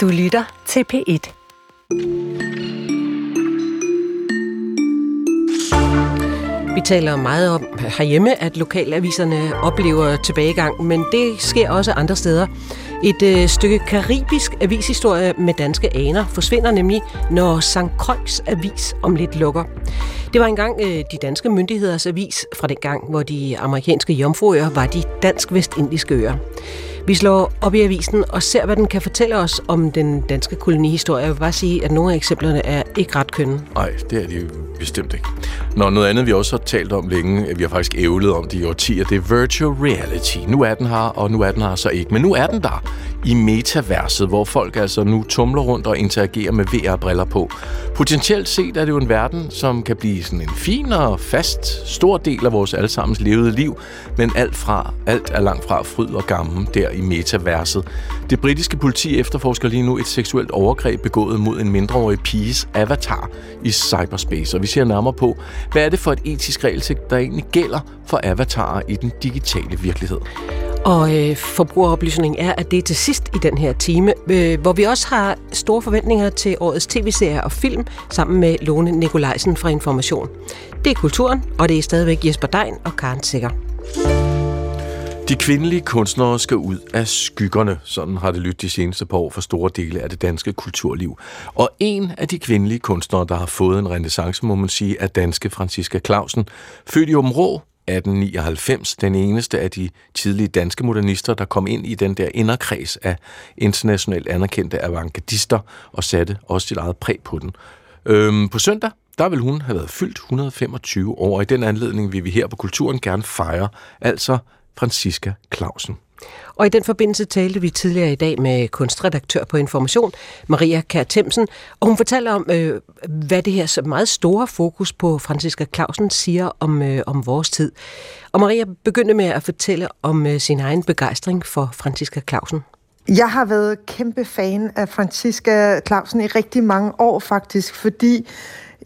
Du lytter til P1. Vi taler meget om herhjemme, at lokalaviserne oplever tilbagegang, men det sker også andre steder. Et øh, stykke karibisk avishistorie med danske aner forsvinder nemlig, når St. Croix avis om lidt lukker. Det var engang øh, de danske myndigheders avis fra den gang, hvor de amerikanske jomfruøer var de dansk-vestindiske øer. Vi slår op i avisen og ser, hvad den kan fortælle os om den danske kolonihistorie. Jeg vil bare sige, at nogle af eksemplerne er ikke ret kønne. Nej, det er de bestemt ikke. Nå, noget andet, vi også har talt om længe, vi har faktisk ævlet om de årtier, det er virtual reality. Nu er den her, og nu er den her så ikke. Men nu er den der i metaverset, hvor folk altså nu tumler rundt og interagerer med VR-briller på. Potentielt set er det jo en verden, som kan blive sådan en fin og fast, stor del af vores allesammens levede liv, men alt, fra, alt er langt fra fryd og gammel der i metaverset. Det britiske politi efterforsker lige nu et seksuelt overgreb begået mod en mindreårig piges avatar i cyberspace, og vi ser nærmere på, hvad er det for et etisk regelsæt, der egentlig gælder for avatarer i den digitale virkelighed. Og øh, forbrugeroplysning er, at det er til sidst i den her time, øh, hvor vi også har store forventninger til årets tv-serier og film, sammen med Lone Nikolajsen fra Information. Det er kulturen, og det er stadigvæk Jesper Dein og Karen Sikker. De kvindelige kunstnere skal ud af skyggerne, sådan har det lyttet de seneste par år for store dele af det danske kulturliv. Og en af de kvindelige kunstnere, der har fået en renaissance, må man sige, er danske Franziska Clausen, født i Områ, 1899, den eneste af de tidlige danske modernister, der kom ind i den der inderkreds af internationalt anerkendte avantgardister og satte også sit eget præg på den. Øhm, på søndag, der vil hun have været fyldt 125 år, og i den anledning vil vi her på Kulturen gerne fejre, altså Franziska Clausen. Og i den forbindelse talte vi tidligere i dag med kunstredaktør på Information, Maria Kær Temsen, og hun fortalte om, øh, hvad det her så meget store fokus på Franziska Clausen siger om, øh, om vores tid. Og Maria begyndte med at fortælle om øh, sin egen begejstring for Franziska Clausen. Jeg har været kæmpe fan af Franziska Clausen i rigtig mange år faktisk, fordi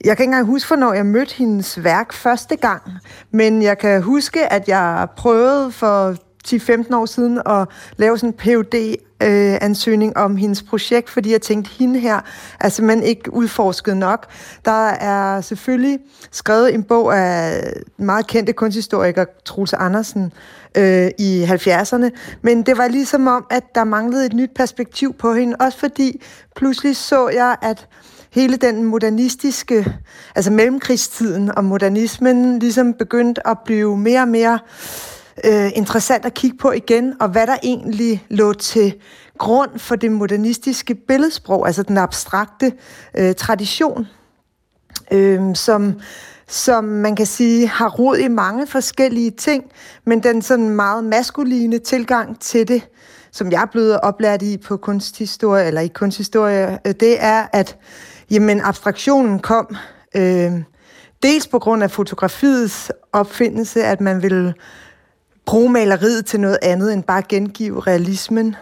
jeg kan ikke engang huske, hvornår jeg mødte hendes værk første gang, men jeg kan huske, at jeg prøvede for 10-15 år siden at lave sådan en phd øh, ansøgning om hendes projekt, fordi jeg tænkte, hende her er simpelthen ikke udforsket nok. Der er selvfølgelig skrevet en bog af meget kendte kunsthistoriker, Troels Andersen, øh, i 70'erne, men det var ligesom om, at der manglede et nyt perspektiv på hende, også fordi pludselig så jeg, at hele den modernistiske, altså mellemkrigstiden og modernismen ligesom begyndte at blive mere og mere øh, øh, interessant at kigge på igen, og hvad der egentlig lå til grund for det modernistiske billedsprog, altså den abstrakte øh, tradition, øh, som, som man kan sige har rod i mange forskellige ting, men den sådan meget maskuline tilgang til det, som jeg er blevet oplært i på kunsthistorie, eller i kunsthistorie, øh, det er, at jamen, abstraktionen kom øh, dels på grund af fotografiets opfindelse, at man ville bruge maleriet til noget andet end bare gengive realismen.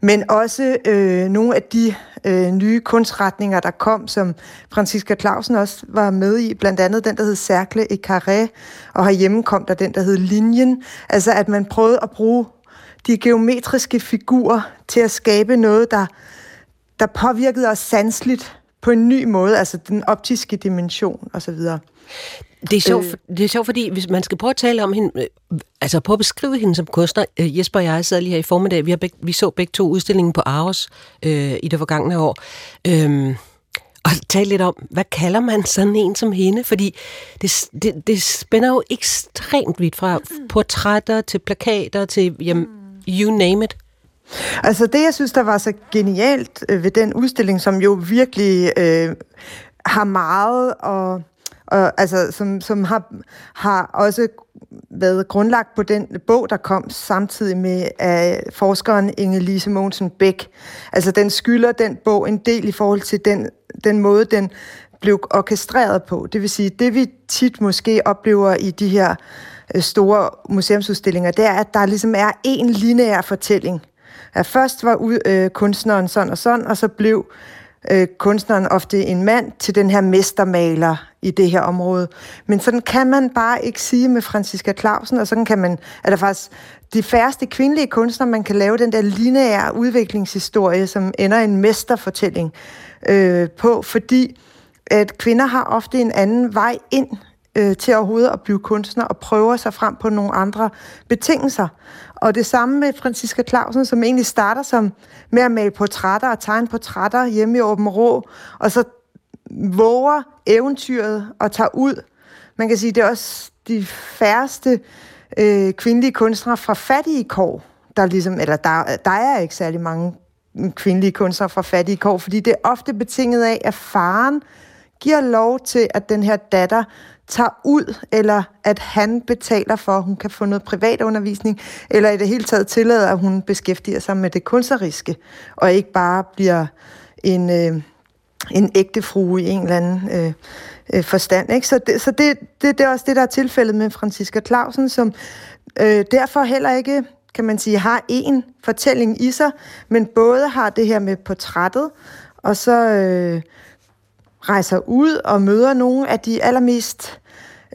Men også øh, nogle af de øh, nye kunstretninger, der kom, som Franziska Clausen også var med i, blandt andet den, der hed Cercle et Carré, og herhjemme kom der den, der hed Linjen. Altså at man prøvede at bruge de geometriske figurer til at skabe noget, der, der påvirkede os sansligt på en ny måde, altså den optiske dimension osv. Det er, sjovt, øh. det er sjovt, fordi hvis man skal prøve at tale om hende, øh, altså prøve at beskrive hende som kunstner. Øh, Jesper og jeg sad lige her i formiddag, vi, har beg, vi så begge to udstillingen på Aarhus øh, i det forgangne år. Øhm, og tale lidt om, hvad kalder man sådan en som hende? Fordi det, det, det spænder jo ekstremt vidt fra portrætter til plakater til, jamen, you name it. Altså det, jeg synes, der var så genialt øh, ved den udstilling, som jo virkelig øh, har meget og og, altså, som, som har, har også været grundlagt på den bog, der kom samtidig med af forskeren Inge-Lise Mogensen Bæk. Altså, den skylder den bog en del i forhold til den, den måde, den blev orkestreret på. Det vil sige, det vi tit måske oplever i de her øh, store museumsudstillinger, det er, at der ligesom er en lineær fortælling. At først var ud, øh, kunstneren sådan og sådan, og så blev øh, kunstneren ofte en mand til den her mestermaler i det her område. Men sådan kan man bare ikke sige med Franziska Clausen, og sådan kan man, er der faktisk de færreste kvindelige kunstnere, man kan lave den der lineære udviklingshistorie, som ender i en mesterfortælling øh, på, fordi at kvinder har ofte en anden vej ind øh, til overhovedet at blive kunstner og prøver sig frem på nogle andre betingelser. Og det samme med Franziska Clausen, som egentlig starter som med at male portrætter og tegne portrætter hjemme i Åben Rå, og så våger eventyret og tager ud. Man kan sige, det er også de færreste øh, kvindelige kunstnere fra fattige kår, der ligesom, eller der, der er ikke særlig mange kvindelige kunstnere fra fattige kår, fordi det er ofte betinget af, at faren giver lov til, at den her datter tager ud, eller at han betaler for, at hun kan få noget privat undervisning, eller i det hele taget tillader, at hun beskæftiger sig med det kunstneriske, og ikke bare bliver en, øh, en ægte frue i en eller anden øh, øh, forstand. Ikke? Så, det, så det, det, det er også det, der er tilfældet med Franziska Clausen, som øh, derfor heller ikke kan man sige, har en fortælling i sig, men både har det her med portrættet, og så øh, rejser ud og møder nogle af de allermest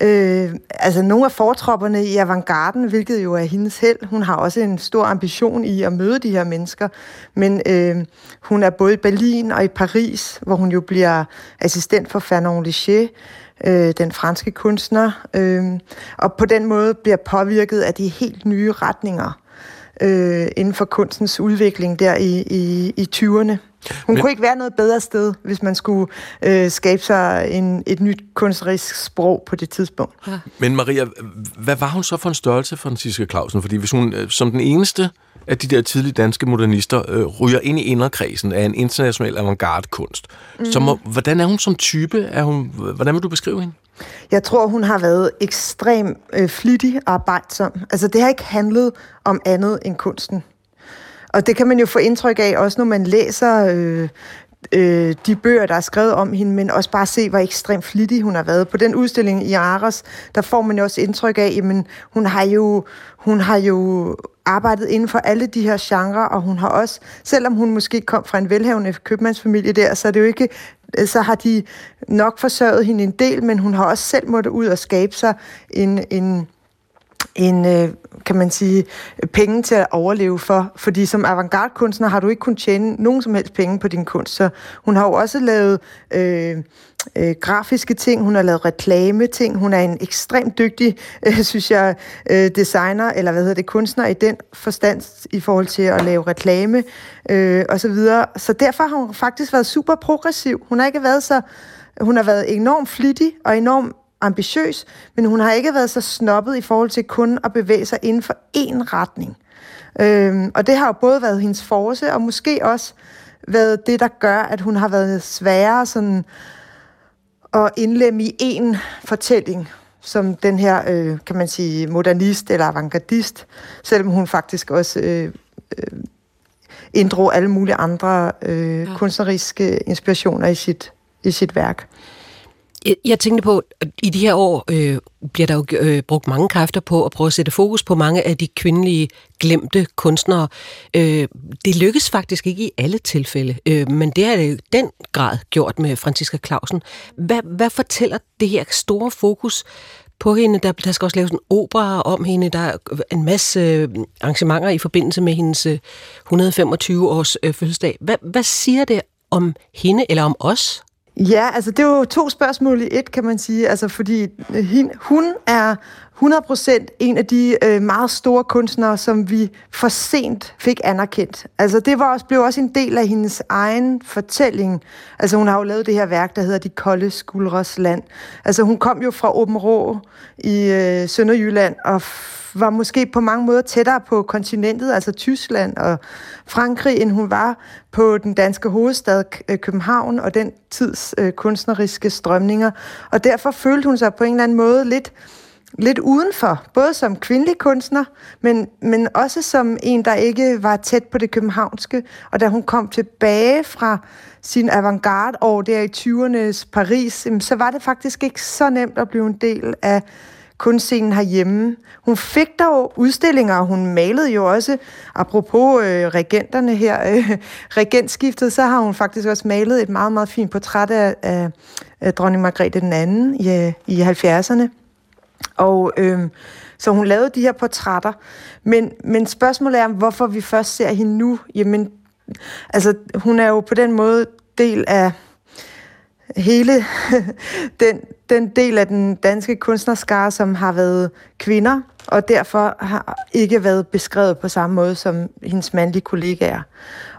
Øh, altså nogle af fortropperne i avantgarden, hvilket jo er hendes held. Hun har også en stor ambition i at møde de her mennesker. Men øh, hun er både i Berlin og i Paris, hvor hun jo bliver assistent for Fernand Léger, øh, den franske kunstner. Øh, og på den måde bliver påvirket af de helt nye retninger øh, inden for kunstens udvikling der i, i, i 20'erne. Hun Men... kunne ikke være noget bedre sted, hvis man skulle øh, skabe sig en, et nyt kunstnerisk sprog på det tidspunkt. Ja. Men Maria, hvad var hun så for en størrelse, Franziska Clausen? Fordi hvis hun øh, som den eneste af de der tidlige danske modernister øh, ryger ind i inderkredsen af en international avantgarde-kunst, mm. så må, hvordan er hun som type? Er hun, hvordan vil du beskrive hende? Jeg tror, hun har været ekstrem øh, flittig arbejdsom. Altså, det har ikke handlet om andet end kunsten. Og det kan man jo få indtryk af, også når man læser øh, øh, de bøger, der er skrevet om hende, men også bare se, hvor ekstremt flittig hun har været. På den udstilling i Aros, der får man jo også indtryk af, at hun har jo, hun har jo arbejdet inden for alle de her genrer, og hun har også, selvom hun måske kom fra en velhavende købmandsfamilie der, så er det jo ikke, så har de nok forsørget hende en del, men hun har også selv måttet ud og skabe sig en, en, en, øh, kan man sige, penge til at overleve for. Fordi som avantgarde-kunstner har du ikke kun tjene nogen som helst penge på din kunst. Så hun har jo også lavet øh, øh, grafiske ting, hun har lavet reklame-ting, hun er en ekstremt dygtig, øh, synes jeg, øh, designer, eller hvad hedder det, kunstner i den forstand i forhold til at lave reklame øh, og så videre. Så derfor har hun faktisk været super progressiv. Hun har ikke været så, hun har været enormt flittig og enormt ambitiøs, men hun har ikke været så snobbet i forhold til kun at bevæge sig inden for én retning. Øhm, og det har jo både været hendes force, og måske også været det, der gør, at hun har været sværere sådan at indlemme i én fortælling, som den her, øh, kan man sige, modernist eller avantgardist, selvom hun faktisk også øh, øh, inddrog alle mulige andre øh, ja. kunstneriske inspirationer i sit, i sit værk. Jeg, jeg tænkte på, at i de her år øh, bliver der jo øh, brugt mange kræfter på at prøve at sætte fokus på mange af de kvindelige glemte kunstnere. Øh, det lykkes faktisk ikke i alle tilfælde, øh, men det har det jo den grad gjort med Franziska Clausen. Hvad, hvad fortæller det her store fokus på hende. Der, der skal også laves en opera om hende. Der er en masse øh, arrangementer i forbindelse med hendes øh, 125-års øh, fødselsdag. Hvad, hvad siger det om hende eller om os? Ja, altså det er jo to spørgsmål i et, kan man sige. Altså fordi øh, hin, hun er 100% en af de øh, meget store kunstnere, som vi for sent fik anerkendt. Altså det var også, blev også en del af hendes egen fortælling. Altså hun har jo lavet det her værk, der hedder De kolde skuldres land. Altså hun kom jo fra Åben Rå i øh, Sønderjylland og var måske på mange måder tættere på kontinentet, altså Tyskland og Frankrig, end hun var på den danske hovedstad øh, København og den tids øh, kunstneriske strømninger. Og derfor følte hun sig på en eller anden måde lidt lidt udenfor, både som kvindelig kunstner, men, men også som en, der ikke var tæt på det københavnske. Og da hun kom tilbage fra sin avantgarde år der i 20'ernes Paris, så var det faktisk ikke så nemt at blive en del af kunstscenen herhjemme. Hun fik dog udstillinger, og hun malede jo også, apropos øh, regenterne her, øh, regentskiftet, så har hun faktisk også malet et meget, meget fint portræt af, af, af dronning Margrethe den anden i, øh, i 70'erne. Og øh, så hun lavede de her portrætter. Men, men spørgsmålet er, hvorfor vi først ser hende nu. Jamen, altså, hun er jo på den måde del af hele den, den del af den danske kunstnerskare, som har været kvinder, og derfor har ikke været beskrevet på samme måde som hendes mandlige kollegaer.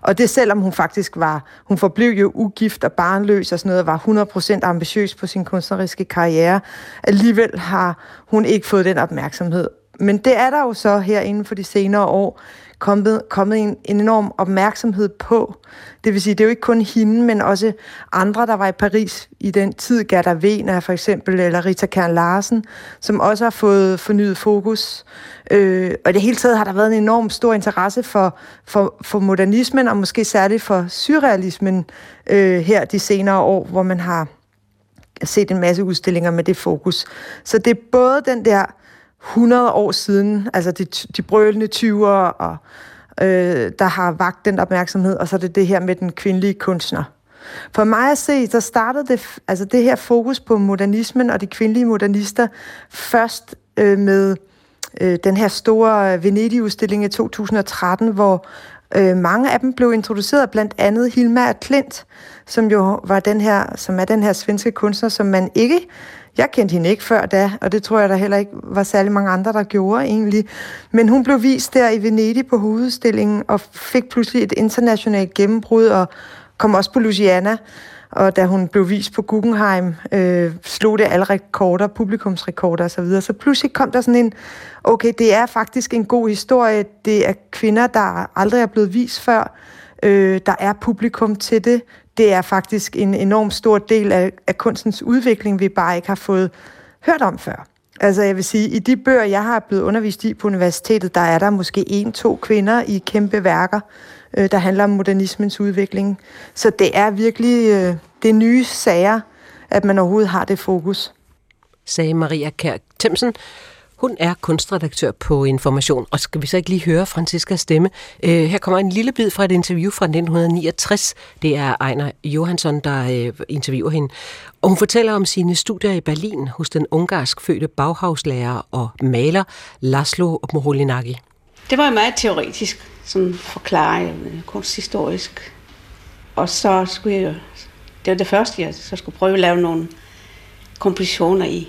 Og det selvom hun faktisk var, hun forblev jo ugift og barnløs og sådan noget, var 100% ambitiøs på sin kunstneriske karriere, alligevel har hun ikke fået den opmærksomhed. Men det er der jo så her inden for de senere år, kommet, kommet en, en enorm opmærksomhed på. Det vil sige, det er jo ikke kun hende, men også andre, der var i Paris i den tid, Gerda Wehner for eksempel, eller Rita Kern Larsen, som også har fået fornyet fokus. Øh, og i det hele taget har der været en enorm stor interesse for, for, for modernismen, og måske særligt for surrealismen øh, her de senere år, hvor man har set en masse udstillinger med det fokus. Så det er både den der 100 år siden, altså de, de brølende 20'ere, og, øh, der har vagt den opmærksomhed, og så er det det her med den kvindelige kunstner. For mig at se, så startede det, altså det her fokus på modernismen og de kvindelige modernister først øh, med øh, den her store øh, Venedig-udstilling i 2013, hvor øh, mange af dem blev introduceret, blandt andet Hilma af Klint, som jo var den her, som er den her svenske kunstner, som man ikke jeg kendte hende ikke før da, og det tror jeg der heller ikke var særlig mange andre, der gjorde egentlig. Men hun blev vist der i Venedig på hovedstillingen og fik pludselig et internationalt gennembrud og kom også på Louisiana. Og da hun blev vist på Guggenheim, øh, slog det alle rekorder, publikumsrekorder osv. Så, videre. så pludselig kom der sådan en, okay, det er faktisk en god historie. Det er kvinder, der aldrig er blevet vist før. Øh, der er publikum til det det er faktisk en enorm stor del af, af kunstens udvikling, vi bare ikke har fået hørt om før. Altså jeg vil sige, i de bøger, jeg har blevet undervist i på universitetet, der er der måske en-to kvinder i kæmpe værker, øh, der handler om modernismens udvikling. Så det er virkelig øh, det nye sager, at man overhovedet har det fokus. Sagde Maria Kær Themsen, hun er kunstredaktør på Information, og skal vi så ikke lige høre Franciskas stemme? Øh, her kommer en lille bid fra et interview fra 1969. Det er Ejner Johansson, der øh, interviewer hende. Og hun fortæller om sine studier i Berlin hos den ungarsk fødte baghavslærer og maler Laszlo Moholy-Nagy. Det var meget teoretisk, sådan forklare øh, kunsthistorisk. Og så skulle jeg det var det første, jeg så skulle prøve at lave nogle kompositioner i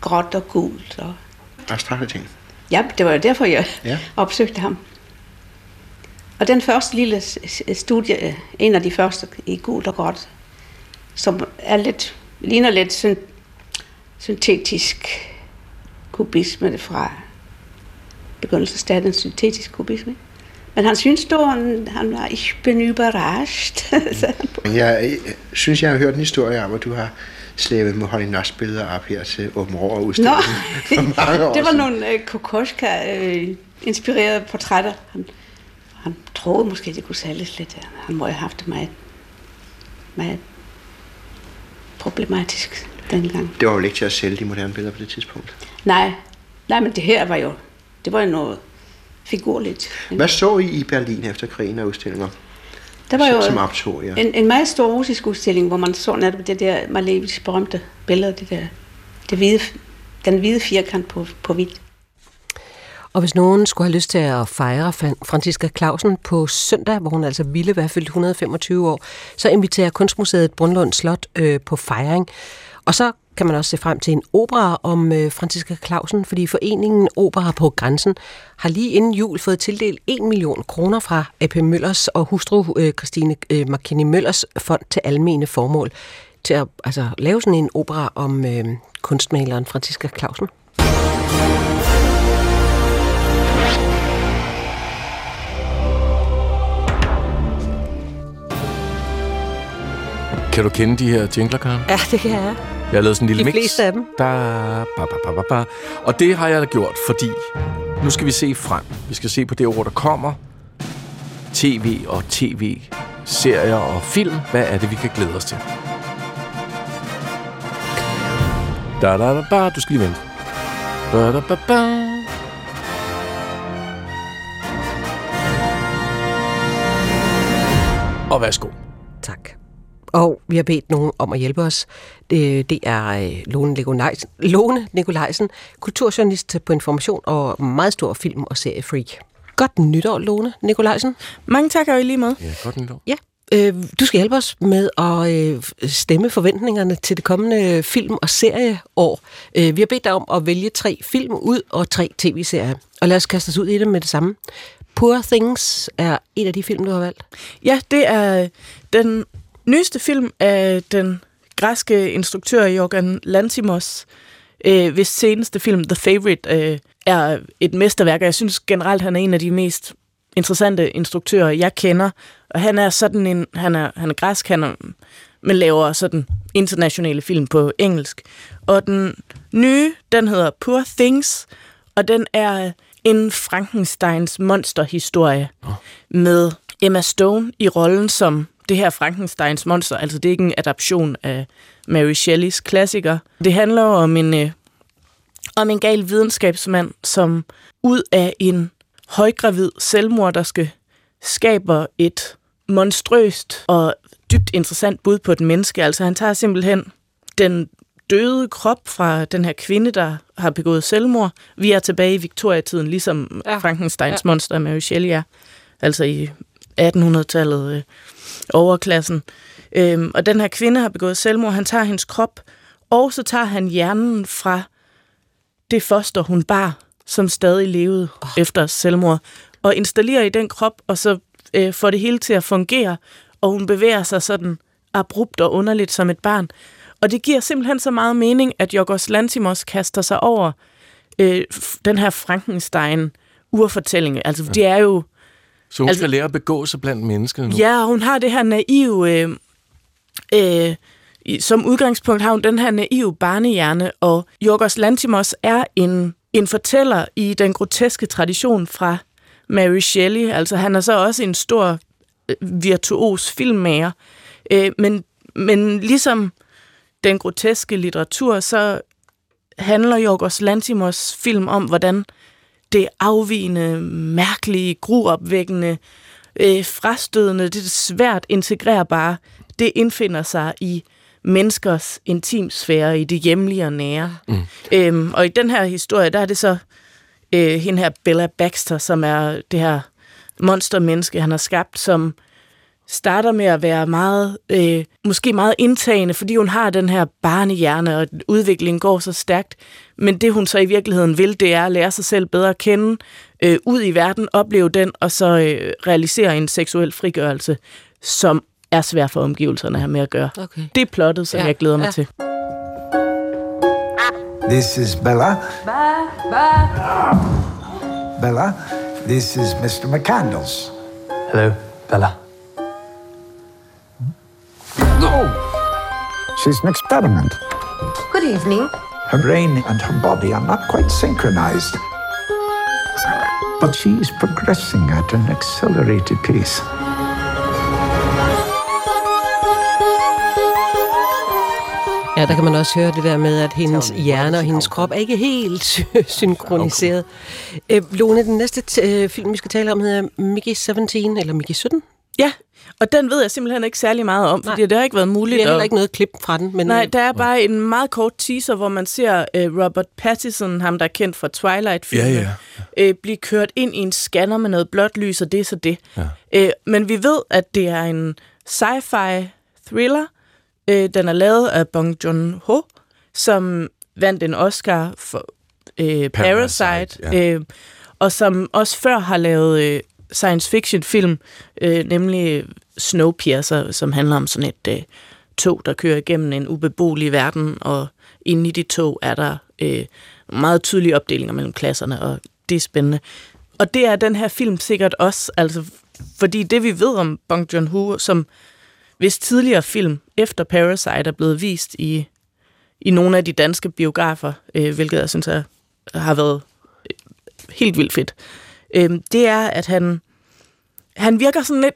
gråt og gult og abstrakte ting. Ja, det var jo derfor, jeg ja. opsøgte ham. Og den første lille studie, en af de første i gult og gråt, som er lidt, ligner lidt syn, syntetisk kubisme fra begyndelsen af den syntetisk kubisme. Men han synes dog, han, han var, ich bin überrascht. jeg synes, jeg har hørt en historie om, at du har slæbe med Holly Noss billeder op her til Åben Rå udstillingen år det var nogle uh, Kokoschka-inspirerede uh, portrætter. Han, han troede måske, det kunne sælges lidt. Han må have haft det meget, meget problematisk dengang. Det var jo ikke til at sælge de moderne billeder på det tidspunkt? Nej, nej men det her var jo, det var jo noget figurligt. Hvad så I i Berlin efter krigen af udstillinger? Der var jo som optog, ja. en, en meget stor russisk udstilling, hvor man så netop det der Malevich berømte billede, det der, det hvide, den hvide firkant på, på hvidt. Og hvis nogen skulle have lyst til at fejre Franziska Clausen på søndag, hvor hun altså ville være fyldt 125 år, så inviterer Kunstmuseet Brundlund Slot øh, på fejring. Og så kan man også se frem til en opera om øh, Franziska Clausen, fordi foreningen Opera på Grænsen har lige inden jul fået tildelt 1 million kroner fra AP Møllers og hustru øh, Christine øh, McKinney Møllers fond til almene formål til at altså, lave sådan en opera om øh, kunstmaleren Franziska Clausen. Kan du kende de her jingler, Karen? Ja, det kan jeg. Jeg har lavet sådan en lille mix. De fleste af dem. Da, ba, ba, ba, ba, ba. Og det har jeg gjort, fordi nu skal vi se frem. Vi skal se på det ord, der kommer. TV og tv-serier og film. Hvad er det, vi kan glæde os til? Da, da, da, da. Du skal lige vente. Ba-da-ba-ba. Og værsgo. Tak. Og vi har bedt nogen om at hjælpe os. Det, det er øh, Lone, Nikolajsen, Lone Nikolajsen, kulturjournalist på Information og meget stor film- og seriefreak. Godt nytår, Lone Nikolajsen. Mange tak, og i lige måde. Ja, godt nytår. Ja, øh, du skal hjælpe os med at øh, stemme forventningerne til det kommende film- og serieår. Øh, vi har bedt dig om at vælge tre film ud og tre tv-serier. Og lad os kaste os ud i det med det samme. Poor Things er en af de film, du har valgt. Ja, det er den nyeste film af den græske instruktør Jorgan Lantimos, øh, hvis seneste film, The Favorite, øh, er et mesterværk, og jeg synes generelt, han er en af de mest interessante instruktører, jeg kender. Og han er sådan en, han er, han er græsk, han er, men laver sådan internationale film på engelsk. Og den nye, den hedder Poor Things, og den er en Frankensteins monsterhistorie oh. med Emma Stone i rollen som det her Frankensteins monster. Altså det er ikke en adaption af Mary Shelleys klassiker. Det handler om en, øh, om en gal videnskabsmand, som ud af en højgravid selvmorderske skaber et monstrøst og dybt interessant bud på et menneske. Altså han tager simpelthen den døde krop fra den her kvinde, der har begået selvmord. Vi er tilbage i Victoria-tiden, ligesom ja. Frankensteins ja. monster Mary Shelley er. Altså i 1800-tallet øh, overklassen. Øhm, og den her kvinde har begået selvmord. Han tager hendes krop, og så tager han hjernen fra det foster, hun bar, som stadig levede oh. efter selvmord, og installerer i den krop, og så øh, får det hele til at fungere, og hun bevæger sig sådan abrupt og underligt som et barn. Og det giver simpelthen så meget mening, at Jorgos Lantimos kaster sig over øh, den her Frankenstein-urfortælling. Altså, ja. det er jo... Så hun altså, skal lære at begå sig blandt mennesker nu? Ja, hun har det her naive... Øh, øh, som udgangspunkt har hun den her naive barnehjerne, og Jorgos Lantimos er en, en fortæller i den groteske tradition fra Mary Shelley. Altså han er så også en stor øh, virtuos filmmager. Øh, men, men ligesom den groteske litteratur, så handler Jorgos Lantimos film om, hvordan det afvigende, mærkelige, gruopvækkende, øh, frastødende, det er svært integrerbare, det indfinder sig i menneskers intimsfære, i det hjemlige og nære. Mm. Øhm, og i den her historie, der er det så øh, hende her Bella Baxter, som er det her monstermenneske, han har skabt, som starter med at være meget, øh, måske meget indtagende, fordi hun har den her barnehjerne, og udviklingen går så stærkt. Men det, hun så i virkeligheden vil, det er at lære sig selv bedre at kende, øh, ud i verden, opleve den, og så øh, realisere en seksuel frigørelse, som er svær for omgivelserne her med at gøre. Okay. Det er plottet, som ja. jeg glæder mig ja. til. This is Bella. Ba, ba. Bella, this is Mr. McCandles. Hello, Bella. No! She's an experiment. Good evening. Her brain and her body are not quite synchronized. But she is progressing at an accelerated pace. Ja, der kan man også høre det der med, at hendes hjerne og hendes krop er ikke helt synkroniseret. Øh, Lone, den næste øh, film, vi skal tale om, hedder Mickey 17, eller Mickey 17. Ja, og den ved jeg simpelthen ikke særlig meget om, fordi Nej. det har ikke været muligt. Det er heller ikke noget klip fra den. Men Nej, øh, der er bare en meget kort teaser, hvor man ser uh, Robert Pattinson, ham der er kendt fra Twilight-filmen, ja, ja. uh, blive kørt ind i en scanner med noget blåt lys, og det er så det. Ja. Uh, men vi ved, at det er en sci-fi thriller, Øh, den er lavet af Bong Joon-ho, som vandt en Oscar for øh, Parasite, Parasite ja. øh, og som også før har lavet øh, science fiction film, øh, nemlig Snowpiercer, som handler om sådan et øh, tog, der kører igennem en ubeboelig verden, og inde i de tog er der øh, meget tydelige opdelinger mellem klasserne, og det er spændende. Og det er den her film sikkert også, altså, fordi det vi ved om Bong Joon-ho, som hvis tidligere film efter Parasite er blevet vist i, i nogle af de danske biografer, øh, hvilket jeg synes er, har været øh, helt vildt fedt, øh, det er, at han, han virker sådan lidt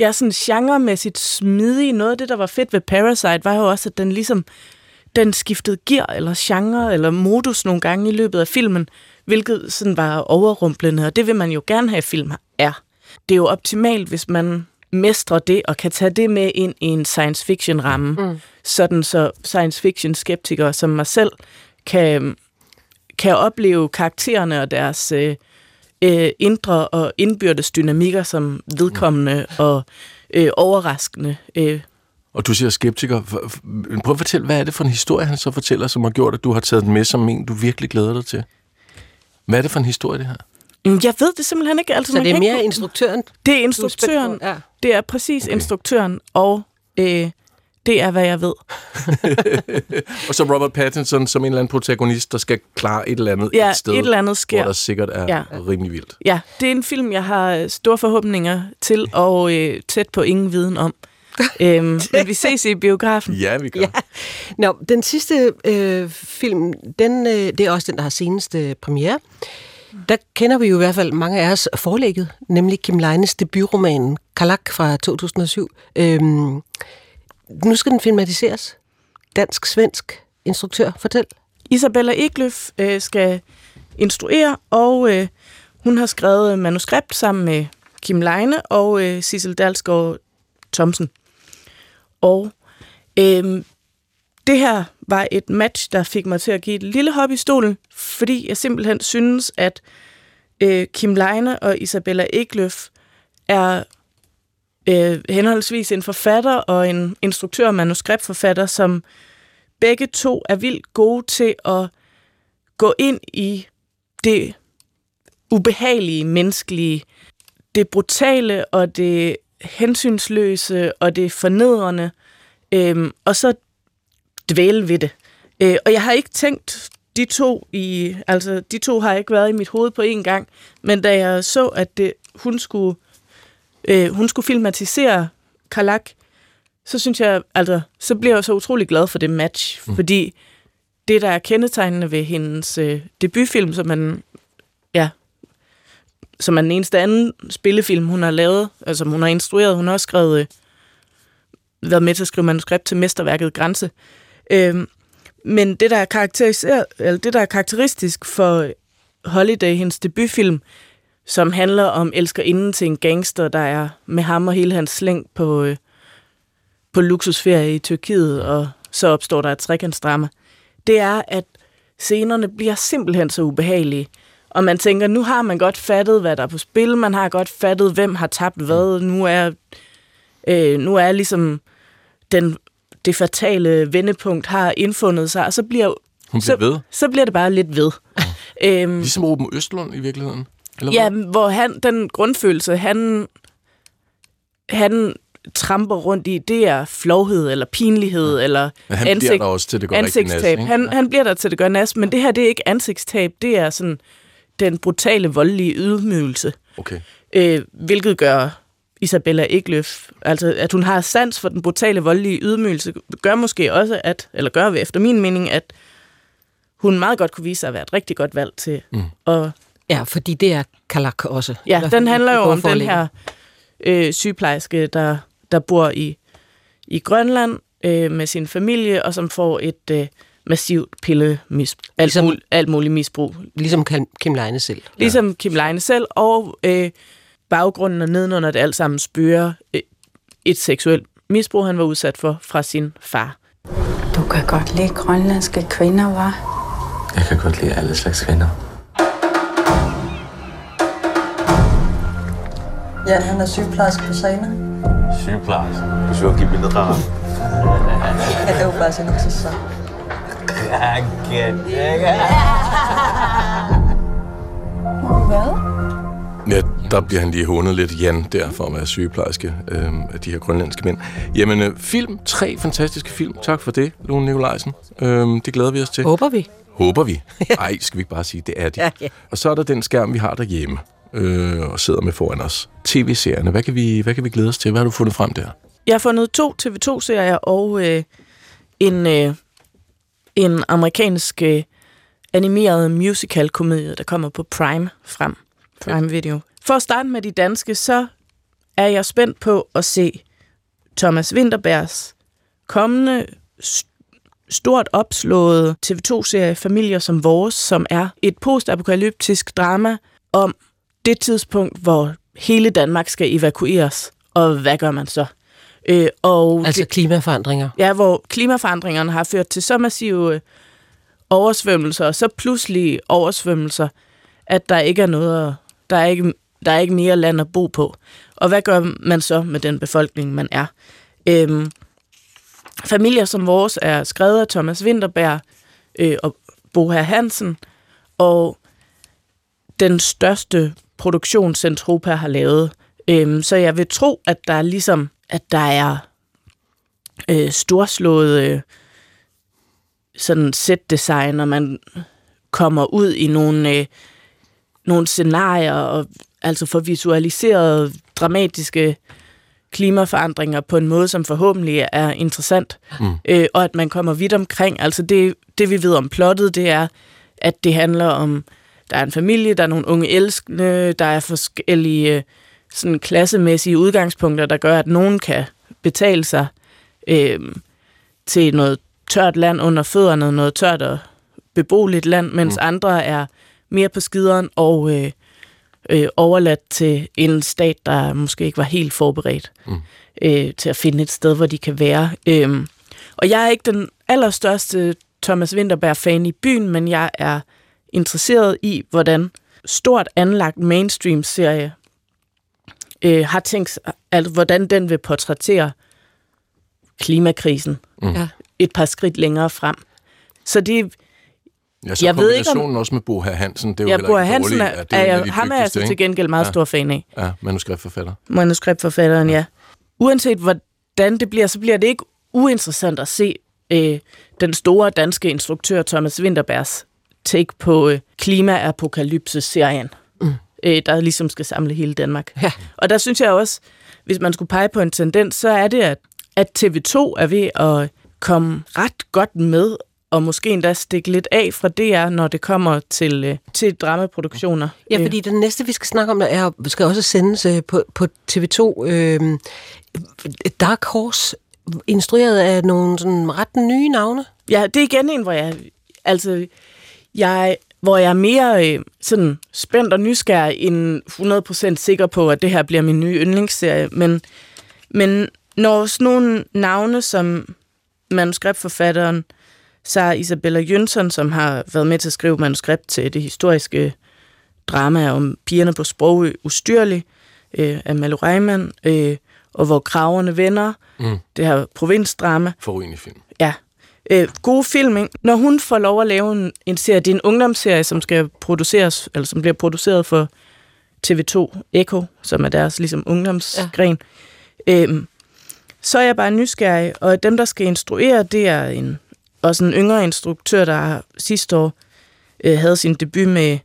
ja, sådan genremæssigt smidig. Noget af det, der var fedt ved Parasite, var jo også, at den ligesom den skiftede gear eller genre eller modus nogle gange i løbet af filmen, hvilket sådan var overrumplende, og det vil man jo gerne have, film er. Det er jo optimalt, hvis man mestrer det og kan tage det med ind i en science fiction ramme, mm. sådan så science fiction skeptikere som mig selv kan, kan opleve karaktererne og deres øh, øh, indre og indbyrdes dynamikker som vedkommende mm. og øh, overraskende. Øh. Og du siger skeptiker. Prøv at fortælle, hvad er det for en historie, han så fortæller, som har gjort, at du har taget den med som en, du virkelig glæder dig til? Hvad er det for en historie, det her? Mm, jeg ved det simpelthen ikke. Altså, så det er mere ikke... instruktøren? Det er instruktøren. Ja. Det er præcis okay. instruktøren, og øh, det er, hvad jeg ved. og så Robert Pattinson som en eller anden protagonist, der skal klare et eller andet ja, et sted, et eller andet sker. hvor der sikkert er ja. rimelig vildt. Ja, det er en film, jeg har store forhåbninger til, og øh, tæt på ingen viden om. øhm, men vi ses i biografen. Ja, vi gør. Ja. Nå, den sidste øh, film, den, øh, det er også den, der har seneste premiere. Der kender vi jo i hvert fald mange af os forlægget, nemlig Kim Leines debutroman Kalak fra 2007. Øhm, nu skal den filmatiseres. Dansk-svensk instruktør, fortæl. Isabella Ekløf øh, skal instruere, og øh, hun har skrevet manuskript sammen med Kim Leine og øh, Sissel Dalsgaard Thomsen. Og øh, det her var et match, der fik mig til at give et lille hop i stolen, fordi jeg simpelthen synes, at øh, Kim Leine og Isabella Ekløf er øh, henholdsvis en forfatter og en instruktør og manuskriptforfatter, som begge to er vildt gode til at gå ind i det ubehagelige, menneskelige, det brutale og det hensynsløse og det fornedrende, øh, og så dvæle ved det. Øh, og jeg har ikke tænkt de to i, altså de to har ikke været i mit hoved på én gang, men da jeg så, at det, hun skulle øh, hun skulle filmatisere Kalak, så synes jeg, altså, så bliver jeg så utrolig glad for det match, mm. fordi det, der er kendetegnende ved hendes øh, debutfilm, som man, ja, som er den eneste anden spillefilm, hun har lavet, altså hun har instrueret, hun har også skrevet, øh, været med til at skrive manuskript til mesterværket Grænse. Øh, men det, der er karakteriseret, eller det, der er karakteristisk for Holiday, hendes debutfilm, som handler om elskerinden til en gangster, der er med ham og hele hans slæng på, øh, på luksusferie i Tyrkiet, og så opstår der et trekantsdrama. Det er, at scenerne bliver simpelthen så ubehagelige. Og man tænker, nu har man godt fattet, hvad der er på spil. Man har godt fattet, hvem har tabt hvad. Nu er, øh, nu er ligesom den, det fatale vendepunkt har indfundet sig, og så bliver, Hun bliver så, ved. så bliver det bare lidt ved. Ja. øhm, ligesom Ruben Østlund i virkeligheden. Eller ja, hvad? hvor han, den grundfølelse, han, han tramper rundt i, det er flovhed eller pinlighed ja. eller men han ansigt, bliver der også til, det går ansigtstab. Nas, han, ja. han bliver der til, det gør nas, men det her, det er ikke ansigtstab, det er sådan den brutale, voldelige ydmygelse. Okay. Øh, hvilket gør Isabella Egløf, altså at hun har sans for den brutale, voldelige ydmygelse, gør måske også, at, eller gør vi efter min mening, at hun meget godt kunne vise sig at være et rigtig godt valg til mm. at Ja, fordi det er Kalak også. Ja, den handler jo om den her øh, sygeplejerske, der, der bor i, i Grønland øh, med sin familie, og som får et øh, massivt pillemisbrug. Alt, ligesom, mul, alt muligt misbrug. Ligesom Kim Leine selv. Ligesom ja. Kim Leine selv, og øh, baggrunden og nedenunder det alt sammen spørger øh, et seksuelt misbrug, han var udsat for fra sin far. Du kan godt lide grønlandske kvinder, var? Jeg kan godt lide alle slags kvinder. Ja, han er sygeplejerske på Sana. Sygeplejerske? Du skal give mig rar. Jeg jo bare sige til sig. Hvad? Ja, der bliver han lige hundet lidt Jan der for at være sygeplejerske øh, af de her grønlandske mænd. Jamen, øh, film. Tre fantastiske film. Tak for det, Lone Nikolajsen. Øh, det glæder vi os til. Håber vi. Håber vi. Ej, skal vi ikke bare sige, det er de. Ja, ja. Og så er der den skærm, vi har derhjemme øh, og sidder med foran os. TV-serierne, hvad kan, vi, hvad kan vi glæde os til? Hvad har du fundet frem der? Jeg har fundet to TV2-serier og øh, en, øh, en amerikansk øh, animeret musical-komedie, der kommer på Prime frem. Prime Video. For at starte med de danske, så er jeg spændt på at se Thomas Winterbergs kommende stort opslået TV2-serie Familier som Vores, som er et postapokalyptisk drama om det tidspunkt, hvor hele Danmark skal evakueres. Og hvad gør man så? Øh, og Altså det, klimaforandringer. ja, hvor klimaforandringerne har ført til så massive øh, oversvømmelser, og så pludselig oversvømmelser, at der ikke er noget, der er ikke, der er ikke mere land at bo på. Og hvad gør man så med den befolkning, man er? Øhm, Familier som vores er skrevet af Thomas Winterberg øh, og Bo Herr Hansen, og den største produktion, Centropa har lavet. Øhm, så jeg vil tro, at der er ligesom, at der er øh, storslået øh, sådan set-design, når man kommer ud i nogle, øh, nogle scenarier, og altså får visualiseret dramatiske klimaforandringer på en måde, som forhåbentlig er interessant, mm. øh, og at man kommer vidt omkring. Altså det, det, vi ved om plottet, det er, at det handler om, der er en familie, der er nogle unge elskende, der er forskellige øh, sådan klassemæssige udgangspunkter, der gør, at nogen kan betale sig øh, til noget tørt land under fødderne, noget tørt og beboeligt land, mens mm. andre er mere på skideren og øh, øh, overladt til en stat, der måske ikke var helt forberedt mm. øh, til at finde et sted, hvor de kan være. Øh, og jeg er ikke den allerstørste Thomas Winterberg-fan i byen, men jeg er interesseret i, hvordan stort anlagt mainstream-serie øh, har tænkt sig, altså, hvordan den vil portrættere klimakrisen Mm. Ja. et par skridt længere frem. Så det, Ja, så Jeg ved ikke, om- også med Bo Herr Hansen, det er jo ja, heller Bo ikke Hansen er, det er, jo en af er de ham er jeg så til ikke? gengæld meget Ja. stor fan af. Ja, manuskriptforfatter. manuskriptforfatteren, ja. Uanset hvordan det bliver, så bliver det ikke uinteressant at se øh, den store danske instruktør Thomas Winterbergs take på øh, Klima-apokalypse-serien, mm. øh, der ligesom skal samle hele Danmark. Ja. Og der synes jeg også, hvis man skulle pege på en tendens, så er det, at, at TV2 er ved at komme ret godt med, og måske endda stikke lidt af fra DR, når det kommer til, øh, til dramaproduktioner. Ja, fordi den næste, vi skal snakke om, er, skal også sendes øh, på, på TV2. Øh, Dark Horse, instrueret af nogle sådan ret nye navne. Ja, det er igen en, hvor jeg, altså, jeg, hvor jeg er mere øh, sådan spændt og nysgerrig end 100% sikker på, at det her bliver min nye yndlingsserie. Men, men når sådan nogle navne som manuskriptforfatteren Sarah Isabella Jønsson, som har været med til at skrive manuskript til det historiske drama om pigerne på Sprogø Ustyrlig øh, af Malu Reimann, øh, og hvor kraverne vender, Mm. det her provinsdrama, Forrygende film. Ja. Øh, gode film, ikke? Når hun får lov at lave en, en serie, det er en ungdomsserie, som skal produceres, eller som bliver produceret for TV2 Echo, som er deres ligesom ungdomsgren. Ja. Øhm, så er jeg bare nysgerrig, og dem, der skal instruere, det er en, også en yngre instruktør, der sidste år øh, havde sin debut med,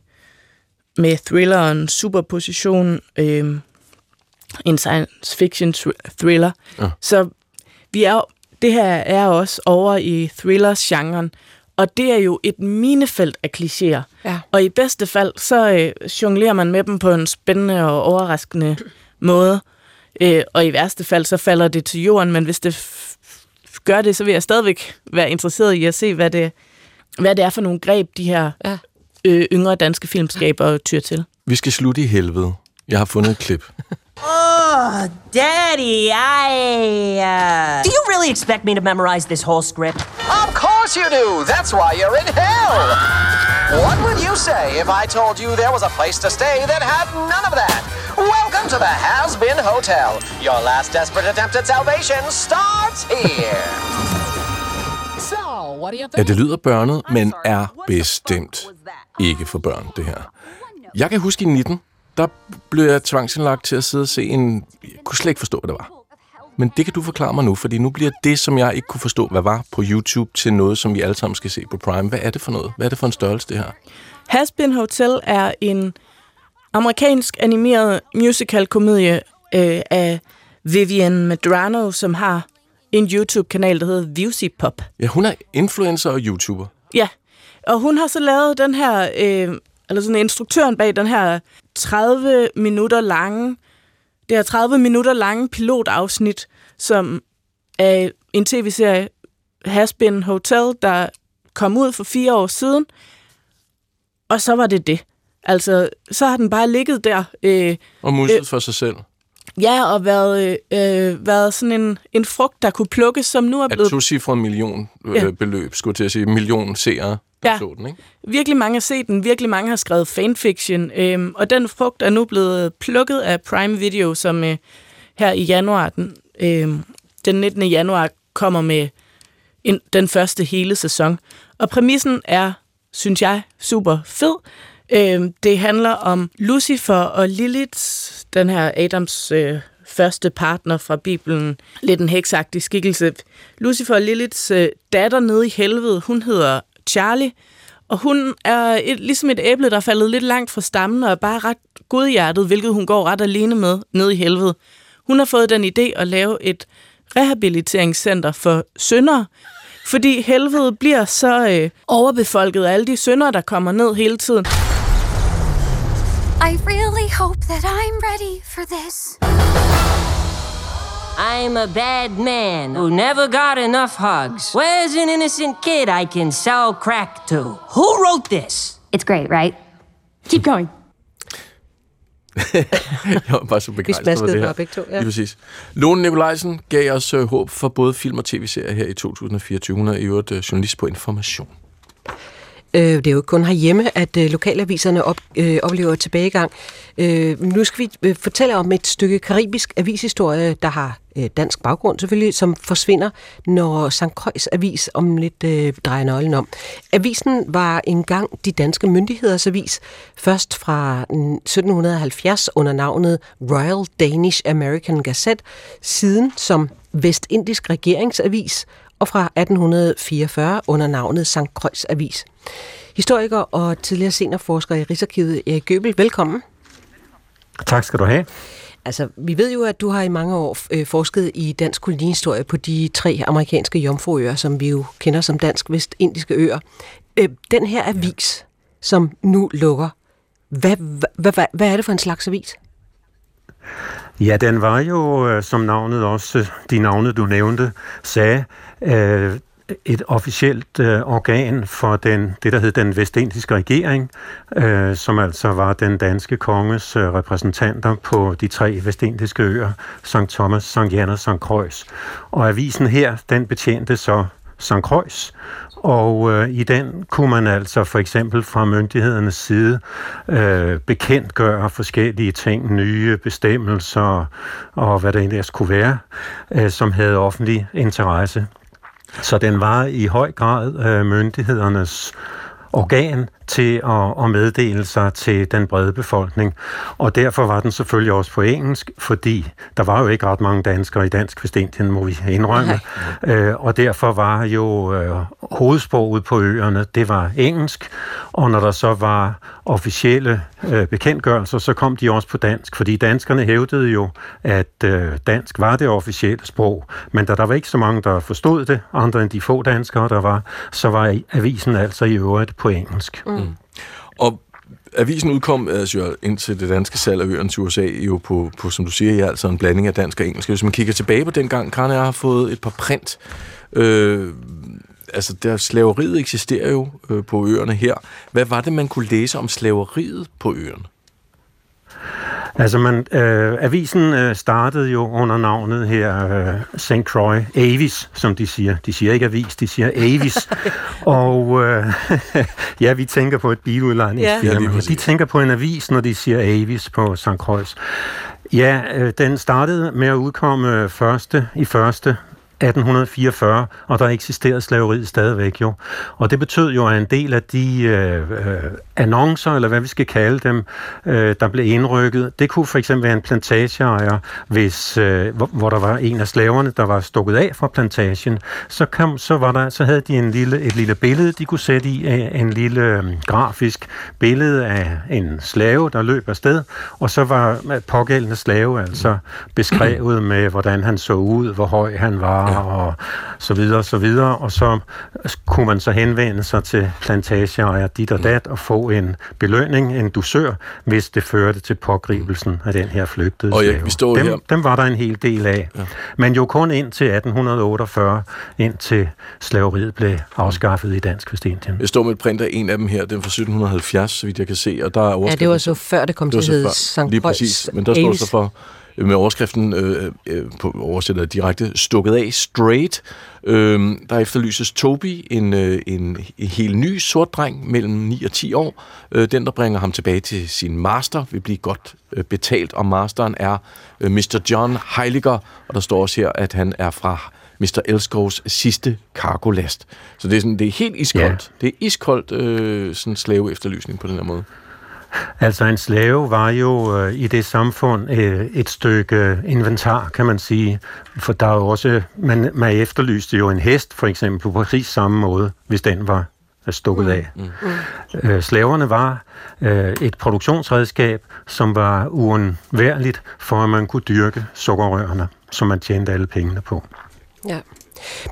med thrilleren Superposition, øh, en science fiction thr- thriller. Ja. Så vi er, det her er også over i thrillers-genren, og det er jo et minefelt af klichéer. Ja. Og i bedste fald, så øh, jonglerer man med dem på en spændende og overraskende måde. Øh, og i værste fald, så falder det til jorden, men hvis det f- f- gør det, så vil jeg stadigvæk være interesseret i at se, hvad det, hvad det er for nogle greb, de her Ja. øh, yngre danske filmskaber tyr til. Vi skal slutte i helvede. Jeg har fundet et klip. Oh, Daddy, I. Uh... Do you really expect me to memorize this whole script? Of course you do. That's why you're in hell. What would you say if I told you there was a place to stay that had none of that? Welcome to the Has Been Hotel. Your last desperate attempt at salvation starts here. Ja, det lyder børnet, men er bestemt ikke for børn, det her. Jeg kan huske i 19, der blev jeg tvangsindlagt til at sidde og se en... Jeg kunne slet ikke forstå, hvad det var. Men det kan du forklare mig nu, fordi nu bliver det, som jeg ikke kunne forstå, hvad var på YouTube, til noget, som vi alle sammen skal se på Prime. Hvad er det for noget? Hvad er det for en størrelse, det her? Hasbin Hotel er en amerikansk animeret musical-komedie øh, af Vivian Medrano, som har en YouTube-kanal, der hedder Viewsy Pop. Ja, hun er influencer og YouTuber. Ja, og hun har så lavet den her, øh, eller sådan instruktøren bag den her 30 minutter lange, det her 30 minutter lange pilotafsnit, som er en tv-serie Hasbin Hotel, der kom ud for fire år siden, og så var det det. Altså, så har den bare ligget der. Øh, Og muset øh, for sig selv. Ja, og været, øh, været sådan en, en frugt, der kunne plukkes, som nu er Et blevet... tocifret million øh, Ja. beløb, skulle til at sige. Million seere, der Ja. så den, ikke? Virkelig mange har set den, virkelig mange har skrevet fanfiction, øhm, og den frugt er nu blevet plukket af Prime Video, som øh, her i januar, den, øh, den 19. januar, kommer med en, den første hele sæson. Og præmissen er, synes jeg, super fed. Øh, det handler om Lucifer og Lilith, den her Adams øh, første partner fra Bibelen, lidt en heksagtig skikkelse. Lucifer og Liliths øh, datter nede i helvede, hun hedder Charlie, og hun er et, ligesom et æble, der er faldet lidt langt fra stammen, og er bare ret godhjertet, hvilket hun går ret alene med nede i helvede. Hun har fået den idé at lave et rehabiliteringscenter for syndere, fordi helvede bliver så øh, overbefolket af alle de syndere, der kommer ned hele tiden. I really hope that I'm ready for this. I'm a bad man who never got enough hugs. Where's an innocent kid I can sell crack to? Who wrote this? It's great, right? Keep going. Jeg var bare så begejstret for det her. begge to, ja. Lige præcis. Lone Nikolajsen gav os øh, håb for både film og tv-serier her i 2024. Hun er i øvrigt øh, journalist på Information. Øh, det er jo kun herhjemme, at øh, lokalaviserne op, øh, oplever tilbagegang. Øh, nu skal vi øh, fortælle om et stykke karibisk avishistorie, der har øh, dansk baggrund selvfølgelig, som forsvinder, når St. Croix avis om lidt øh, drejer nøglen om. Avisen var engang de danske myndigheders avis, først fra mm, 1770 under navnet Royal Danish American Gazette, siden som Vestindisk regeringsavis, og fra 1844 under navnet St. Croix Avis. Historiker og tidligere seniorforsker i Rigsarkivet, Erik Gøbel, velkommen. Tak skal du have. Altså, vi ved jo, at du har i mange år øh, forsket i dansk kolonihistorie på de tre amerikanske jomfruøer, som vi jo kender som dansk vestindiske øer. Øh, den her avis, som nu lukker, hvad, hvad, hvad, hvad er det for en slags avis? Ja, den var jo, øh, som navnet også, øh, de navne du nævnte, sagde, øh, et officielt øh, organ for den, det, der hed den vestindiske regering, øh, som altså var den danske konges øh, repræsentanter på de tre vestindiske øer, St. Thomas, St. Jan og St. Croix. Og avisen her, den betjente så St. Croix, og øh, i den kunne man altså for eksempel fra myndighedernes side øh, bekendtgøre forskellige ting, nye bestemmelser og hvad det ellers kunne være, øh, som havde offentlig interesse. Så den var i høj grad øh, myndighedernes organ til at, at meddele sig til den brede befolkning. Og derfor var den selvfølgelig også på engelsk, fordi der var jo ikke ret mange danskere i Dansk Vestindien, må vi indrømme. Øh, og derfor var jo øh, hovedsproget på øerne, det var engelsk. Og når der så var officielle øh, bekendtgørelser, så kom de også på dansk, fordi danskerne hævdede jo, at øh, dansk var det officielle sprog. Men da der var ikke så mange, der forstod det, andre end de få danskere, der var, så var avisen altså i øvrigt på engelsk. Mm. Mm. Mm. Og avisen udkom øh, altså, indtil det danske salg af øerne til USA jo på, på, som du siger, ja, altså en blanding af dansk og engelsk. Hvis man kigger tilbage på den gang, Karen jeg har fået et par print. Øh, altså, der slaveriet eksisterer jo øh, på øerne her. Hvad var det, man kunne læse om slaveriet på øerne? Altså, man, øh, avisen øh, startede jo under navnet her, øh, St. Croix, Avis, som de siger. De siger ikke avis, de siger Avis. og øh, ja, vi tænker på et biludlejningsfirma, Ja. ja, de tænker på en avis, når de siger Avis på St. Croix. Ja, øh, den startede med at udkomme første i første 1844, og der eksisterede slaveriet stadigvæk jo. Og det betød jo, at en del af de øh, øh, annoncer, eller hvad vi skal kalde dem, øh, der blev indrykket, det kunne for eksempel være en plantageejer, hvis, øh, hvor, hvor der var en af slaverne, der var stukket af fra plantagen, så, kom, så, var der, så havde de en lille, et lille billede, de kunne sætte i, øh, en lille øh, grafisk billede af en slave, der løb afsted, og så var pågældende slave altså beskrevet med, hvordan han så ud, hvor høj han var, og så videre og så videre, og så kunne man så henvende sig til plantageejer dit og dat og få en belønning, en dusør, hvis det førte til pågribelsen af den her flygtede Og jeg- slave. vi står dem, her- dem var der en hel del af. Ja. Men jo kun indtil 1848, indtil slaveriet blev afskaffet i Dansk Vestindien. Jeg står med et print af en af dem her, den fra 1770, så vidt jeg kan se, og der er Ja, det var så før det kom Det til at hedde. Sankt Lige præcis, men der står så for med overskriften øh, øh, på oversætter direkte stukket af straight. Øh, der efterlyses Toby, en, øh, en, en helt ny sort dreng mellem 9 og 10 år. Øh, den, der bringer ham tilbage til sin master, vil blive godt øh, betalt, og masteren er øh, Mr. John Heiliger, og der står også her, at han er fra Mr. Elskovs sidste kargolast. Så det er, sådan, det er helt iskoldt. Ja. Det er iskoldt øh, sådan slave efterlysning på den her måde. Altså en slave var jo øh, i det samfund øh, et stykke øh, inventar, kan man sige. For der er jo også, man, man efterlyste jo en hest, for eksempel, på præcis samme måde, hvis den var øh, stukket af. Mm. Øh, slaverne var øh, et produktionsredskab, som var uundværligt for, at man kunne dyrke sukkerrørene, som man tjente alle pengene på. Ja.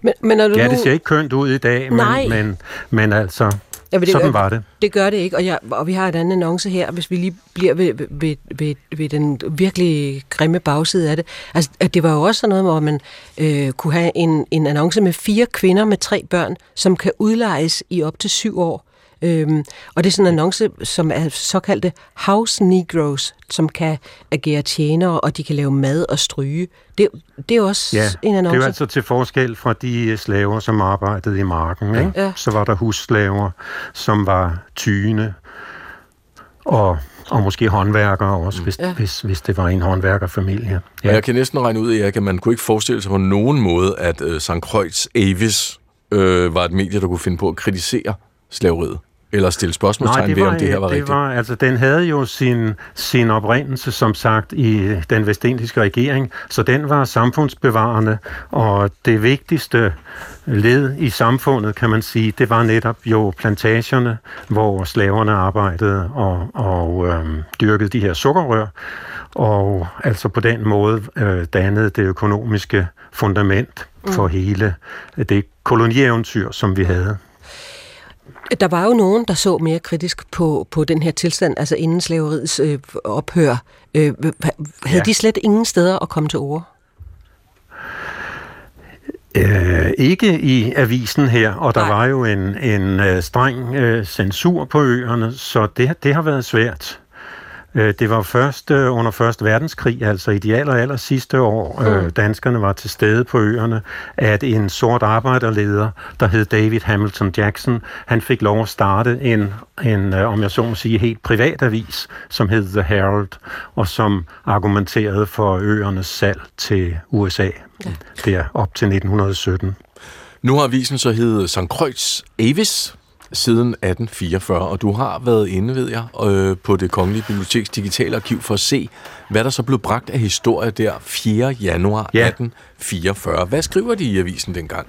Men, men når du Ja, det ser ikke kønt ud i dag, Nej. men, men, men altså, Ja, men sådan var det. Det gør det ikke, og, jeg, og vi har et andet annonce her, hvis vi lige bliver ved, ved, ved, ved den virkelig grimme bagside af det. Altså, det var jo også sådan noget, hvor man øh, kunne have en, en annonce med fire kvinder med tre børn, som kan udlejes i op til syv år. Øhm, og det er sådan en annonce, som er såkaldte house negroes, som kan agere tjenere, og de kan lave mad og stryge. Det, det er også Ja, en det annonce. er jo altså til forskel fra de øh, slaver, som arbejdede i marken. Ikke? Ja. Så var der husslaver, som var tyne og, og måske håndværkere også, hvis, Ja. hvis, hvis det var en håndværkerfamilie. Ja. Og jeg kan næsten regne ud, Erik, at man kunne ikke forestille sig på nogen måde, at øh, St. Croix Avis øh, var et medie, der kunne finde på at kritisere slaveriet. Eller stille spørgsmålstegn ved, om det her var det rigtigt. Var, altså, den havde jo sin, sin oprindelse, som sagt, i den vestindiske regering, så den var samfundsbevarende, og det vigtigste led i samfundet, kan man sige, det var netop jo plantagerne, hvor slaverne arbejdede og, og øhm, dyrkede de her sukkerrør, og altså på den måde øh, dannede det økonomiske fundament for hele det kolonieventyr, som vi havde. Der var jo nogen, der så mere kritisk på, på den her tilstand, altså inden slaveriets øh, ophør. Øh, havde Ja. de slet ingen steder at komme til ord? Øh, ikke i avisen her, og der Nej. var jo en, en øh, streng øh, censur på øerne, så det, det har været svært. Øh, det var først øh, under Første Verdenskrig, altså i de aller, aller sidste år, øh, danskerne var til stede på øerne, at en sort arbejderleder, der hed David Hamilton Jackson, han fik lov at starte en, en om jeg så må sige, helt privat avis, som hed The Herald, og som argumenterede for øernes salg til USA, ja. der op til 1917. Nu har avisen så heddet St. Croix Avis siden 1844, og du har været inde, ved jeg, øh, på det Kongelige Biblioteks Digitale Arkiv for at se, hvad der så blev bragt af historie der 4. januar Ja. 1844. Hvad skriver de i avisen dengang?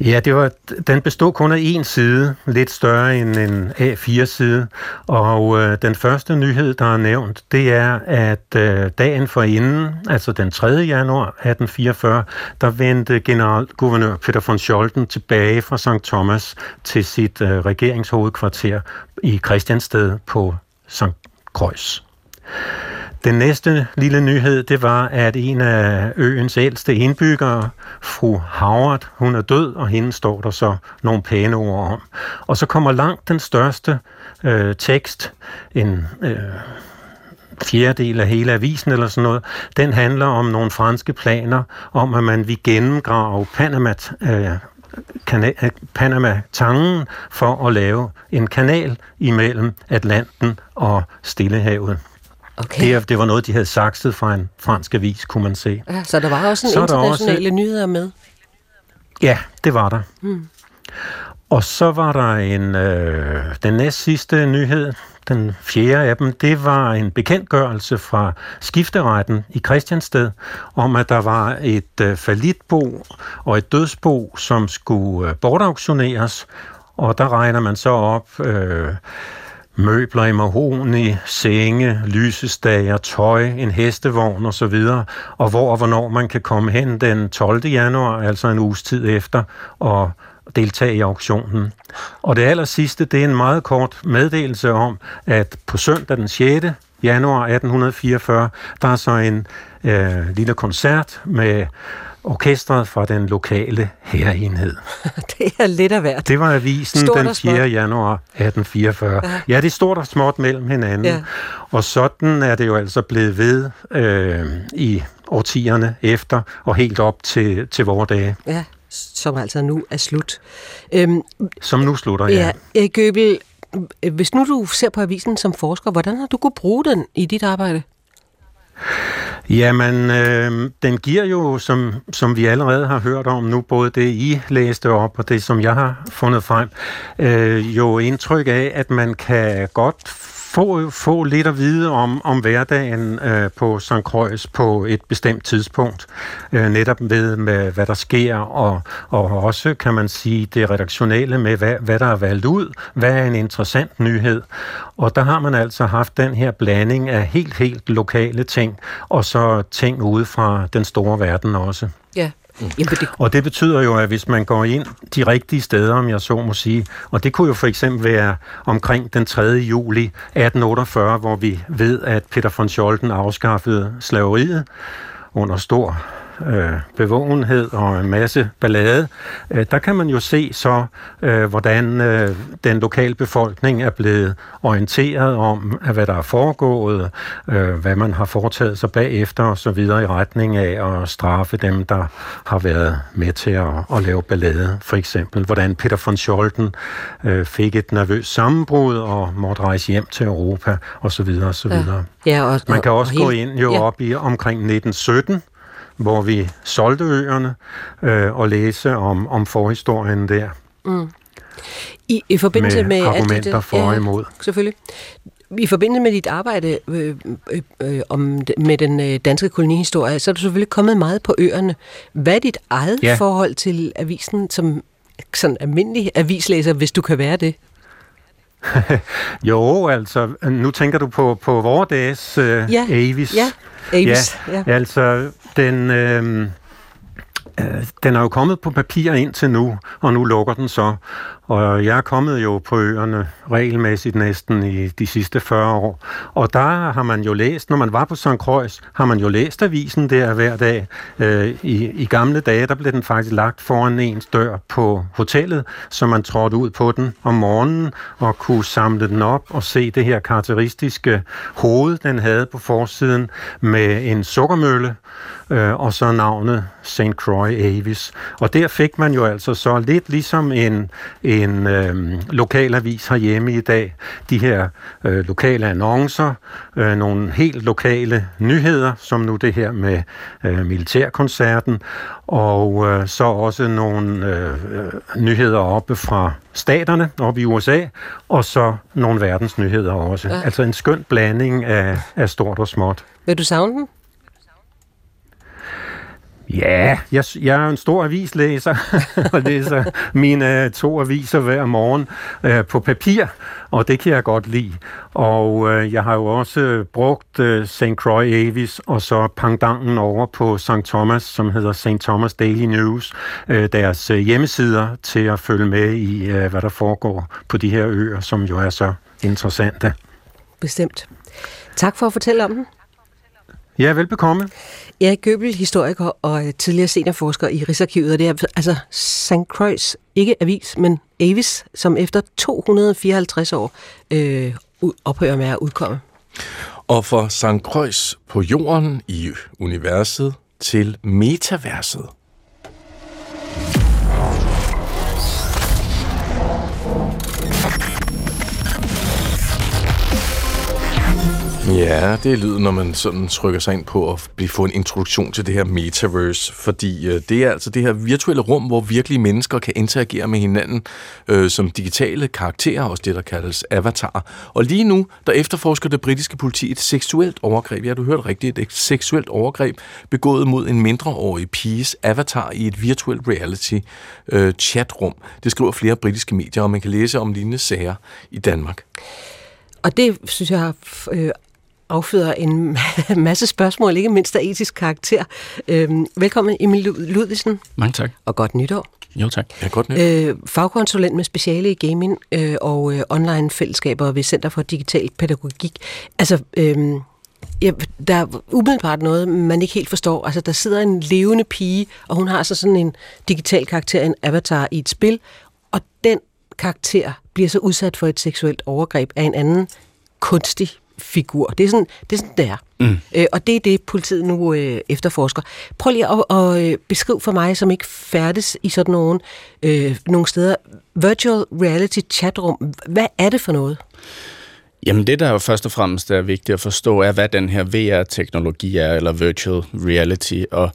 Ja, det var, den bestod kun af én side, lidt større end en A4-side. Og øh, den første nyhed, der er nævnt, det er, at øh, dagen forinden, altså den 3. januar 1844, der vendte generalguvernør Peter von Scholten tilbage fra St. Thomas til sit øh, regeringshovedkvarter i Christiansted på St. Croix. Den næste lille nyhed, det var, at en af øens ældste indbyggere, fru Howard, hun er død, og hende står der så nogle pæne ord om. Og så kommer langt den største øh, tekst, en øh, fjerdedel af hele avisen eller sådan noget, den handler om nogle franske planer om, at man vil gennemgrave Panama, øh, kana- øh, Panama-tangen for at lave en kanal imellem Atlanten og Stillehavet. Okay. Det, det var noget, de havde sakset fra en fransk avis, kunne man se. Ja, så der var også en Så er internationale også- nyheder med. Ja, det var der. Hmm. Og så var der en, øh, den næst sidste nyhed, den fjerde af dem, det var en bekendtgørelse fra skifteretten i Christiansted, om at der var et øh, falitbo og et dødsbo, som skulle øh, bortauktioneres, og der regner man så op, øh, møbler i mahoni, senge, lysestager, tøj, en hestevogn osv., og hvor og hvornår man kan komme hen den 12. januar, altså en uges tid efter, og deltage i auktionen. Og det aller sidste, det er en meget kort meddelelse om, at på søndag den 6. januar 1844, der er så en øh, lille koncert med orkestret fra den lokale herreenhed. det er lidt af hvert. Det var avisen Stort den og småt. 4. januar 1844. Ja. Ja. det står der småt mellem hinanden. Ja. Og sådan er det jo altså blevet ved øh, i årtierne efter, og helt op til, til vores dage, Ja, som altså nu er slut. Øhm, som nu slutter, ja. ja, Erik Gøbel, hvis nu du ser på avisen som forsker, hvordan har du kunne bruge den i dit arbejde? Jamen, øh, den giver jo, som, som vi allerede har hørt om nu, både det I læste op og det, som jeg har fundet frem, øh, jo indtryk af, at man kan godt få, få lidt at vide om, om hverdagen øh, på St. Croix på et bestemt tidspunkt. Øh, netop ved, med, hvad der sker, og, og også, kan man sige, det redaktionelle med, hvad, hvad der er valgt ud. Hvad er en interessant nyhed? Og der har man altså haft den her blanding af helt, helt lokale ting, og så ting ude fra den store verden også. Ja. Mm. Jamen, det, Og det betyder jo, at hvis man går ind de rigtige steder, om jeg så må sige, og det kunne jo for eksempel være omkring den 3. juli 1848, hvor vi ved, at Peter von Scholten afskaffede slaveriet under stor øh, bevågenhed og en masse ballade, øh, der kan man jo se så, øh, hvordan øh, den lokale befolkning er blevet orienteret om, at hvad der er foregået, øh, hvad man har foretaget sig bagefter og så videre i retning af at straffe dem, der har været med til at, at lave ballade. For eksempel, hvordan Peter von Scholten øh, fik et nervøst sammenbrud og måtte rejse hjem til Europa og så videre og så Ja. videre. Ja, og, Man kan og, også og gå hele- ind jo ja. op i omkring 1917, hvor vi solgte øerne, øh, og læse om, om forhistorien der. Mm. I, I forbindelse Med med, alt argumenter det, for og imod. Selvfølgelig. I forbindelse med dit arbejde øh, øh, øh, om, med den øh, danske kolonihistorie, så er du selvfølgelig kommet meget på øerne. Hvad er dit eget Ja. forhold til avisen som sådan almindelig avislæser, hvis du kan være det? Jo, altså, nu tænker du på, på vores dages øh, Ja, Avis. ja, Avis, ja. ja. Altså, den, øh, øh, den er jo kommet på papir indtil nu, og nu lukker den så. Og jeg er kommet jo på øerne regelmæssigt næsten i de sidste 40 år. Og der har man jo læst, når man var på St. Croix, har man jo læst avisen der hver dag. Øh, i, I gamle dage, der blev den faktisk lagt foran ens dør på hotellet, så man trådte ud på den om morgenen og kunne samle den op og se det her karakteristiske hoved, den havde på forsiden med en sukkermølle øh, og så navnet St. Croix Avis. Og der fik man jo altså så lidt ligesom en, en øh, lokalavis herhjemme i dag, de her øh, lokale annoncer, øh, nogle helt lokale nyheder, som nu det her med øh, militærkoncerten, og øh, så også nogle øh, nyheder oppe fra staterne oppe i USA, og så nogle verdensnyheder også. Ja. Altså en skøn blanding af, af stort og småt. Vil du savne den? Ja, jeg, jeg er jo en stor avislæser, og læser mine to aviser hver morgen øh, på papir, og det kan jeg godt lide. Og øh, jeg har jo også brugt øh, St. Croix Avis, og så pangdangen over på St. Thomas, som hedder St. Thomas Daily News, øh, deres øh, hjemmesider til at følge med i, øh, hvad der foregår på de her øer, som jo er så interessante. Bestemt. Tak for at fortælle om den. Ja, velbekomme. Erik Gøbel, historiker og øh, tidligere seniorforsker i Rigsarkivet, og det er altså St. Croix, ikke avis, men Avis, som efter 254 år øh, ophører med at udkomme. Og for St. Croix på jorden i universet til metaverset. Ja, det er lyden, når man sådan trykker sig ind på at blive- få en introduktion til det her metaverse, fordi øh, det er altså det her virtuelle rum, hvor virkelige mennesker kan interagere med hinanden øh, som digitale karakterer, også det, der kaldes avatar. Og lige nu, der efterforsker det britiske politi et seksuelt overgreb, ja, du hørte rigtigt, et seksuelt overgreb begået mod en mindreårig piges avatar i et virtuelt reality øh, chatrum. Det skriver flere britiske medier, og man kan læse om lignende sager i Danmark. og det synes jeg har øh, afføder en masse spørgsmål, ikke mindst af etisk karakter. Øhm, velkommen Emil Ludvigsen. Mange tak. Og godt nytår. Jo tak. Ja, godt nytår. Øh, fagkonsulent med speciale i gaming øh, og øh, online fællesskaber ved Center for Digital Pædagogik. Altså, øh, Ja, der er umiddelbart noget, man ikke helt forstår. Altså, der sidder en levende pige, og hun har altså sådan en digital karakter, en avatar i et spil, og den karakter bliver så udsat for et seksuelt overgreb af en anden kunstig figur. Det er sådan, det er, sådan, det er. Mm. Øh, og det er det, politiet nu øh, efterforsker. Prøv lige at, at øh, beskrive for mig, som ikke færdes i sådan nogle, øh, nogle steder, virtual reality chatrum. Hvad er det for noget? Jamen det, der jo først og fremmest er vigtigt at forstå, er, hvad den her VR-teknologi er, eller virtual reality. Og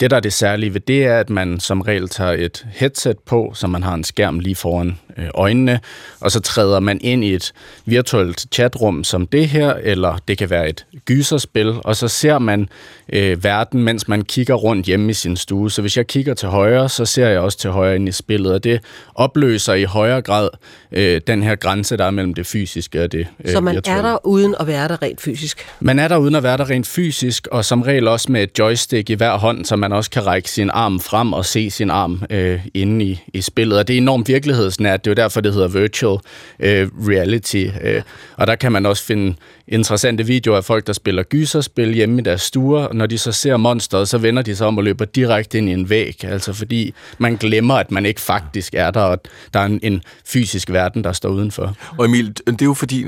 det, der er det særlige ved det, er, at man som regel tager et headset på, så man har en skærm lige foran øh, øjnene, og så træder man ind i et virtuelt chatrum som det her, eller det kan være et gyserspil, og så ser man øh, verden, mens man kigger rundt hjemme i sin stue. Så hvis jeg kigger til højre, så ser jeg også til højre ind i spillet, og det opløser i højere grad øh, den her grænse, der er mellem det fysiske og det øh, Så man virtuelle. er der uden at være der rent fysisk? Man er der uden at være der rent fysisk, og som regel også med et joystick i hver hånd, så man også kan række sin arm frem og se sin arm øh, inde i, i spillet. Og det er enormt virkelighedsnært. Det er jo derfor, det hedder virtual øh, reality. Øh, og der kan man også finde interessante videoer af folk, der spiller gyserspil hjemme i deres stuer. Når de så ser monsteret, så vender de sig om og løber direkte ind i en væg. Altså fordi man glemmer, at man ikke faktisk er der, og der er en, en fysisk verden, der står udenfor. Og Emil, det er jo fordi,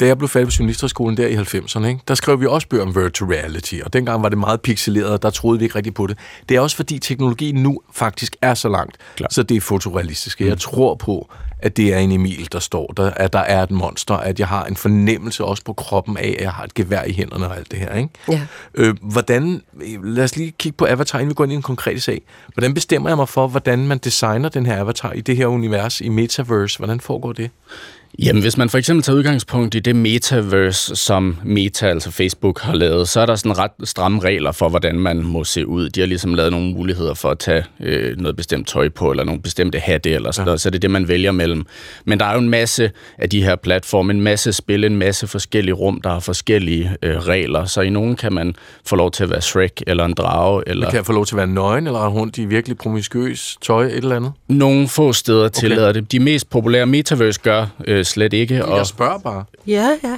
da jeg blev færdig på journalisterskolen der i 90'erne, ikke, der skrev vi også bøger om virtual reality, og dengang var det meget pixeleret, og der troede vi ikke rigtigt på det. Det er også fordi teknologien nu faktisk er så langt, Klar. så det er fotorealistisk. Jeg mm. tror på, at det er en Emil, der står der, at der er et monster, at jeg har en fornemmelse også på kroppen af, at jeg har et gevær i hænderne og alt det her. Ikke? Ja. Øh, hvordan, lad os lige kigge på Avatar, inden vi går ind i en konkret sag. Hvordan bestemmer jeg mig for, hvordan man designer den her Avatar i det her univers, i Metaverse? Hvordan foregår det? Jamen, hvis man for eksempel tager udgangspunkt i det metaverse, som Meta, altså Facebook, har lavet, så er der sådan ret stramme regler for, hvordan man må se ud. De har ligesom lavet nogle muligheder for at tage øh, noget bestemt tøj på, eller nogle bestemte hatte, eller sådan ja. noget, så det er det, man vælger mellem. Men der er jo en masse af de her platforme, en masse spil, en masse forskellige rum, der har forskellige øh, regler. Så i nogen kan man få lov til at være Shrek, eller en drage, eller... Man kan få lov til at være nøgen, eller rundt i virkelig promiskuøs tøj, et eller andet? Nogle få steder okay. tillader det. De mest populære metaverse gør øh, slet ikke. Og jeg spørger bare. Ja, ja.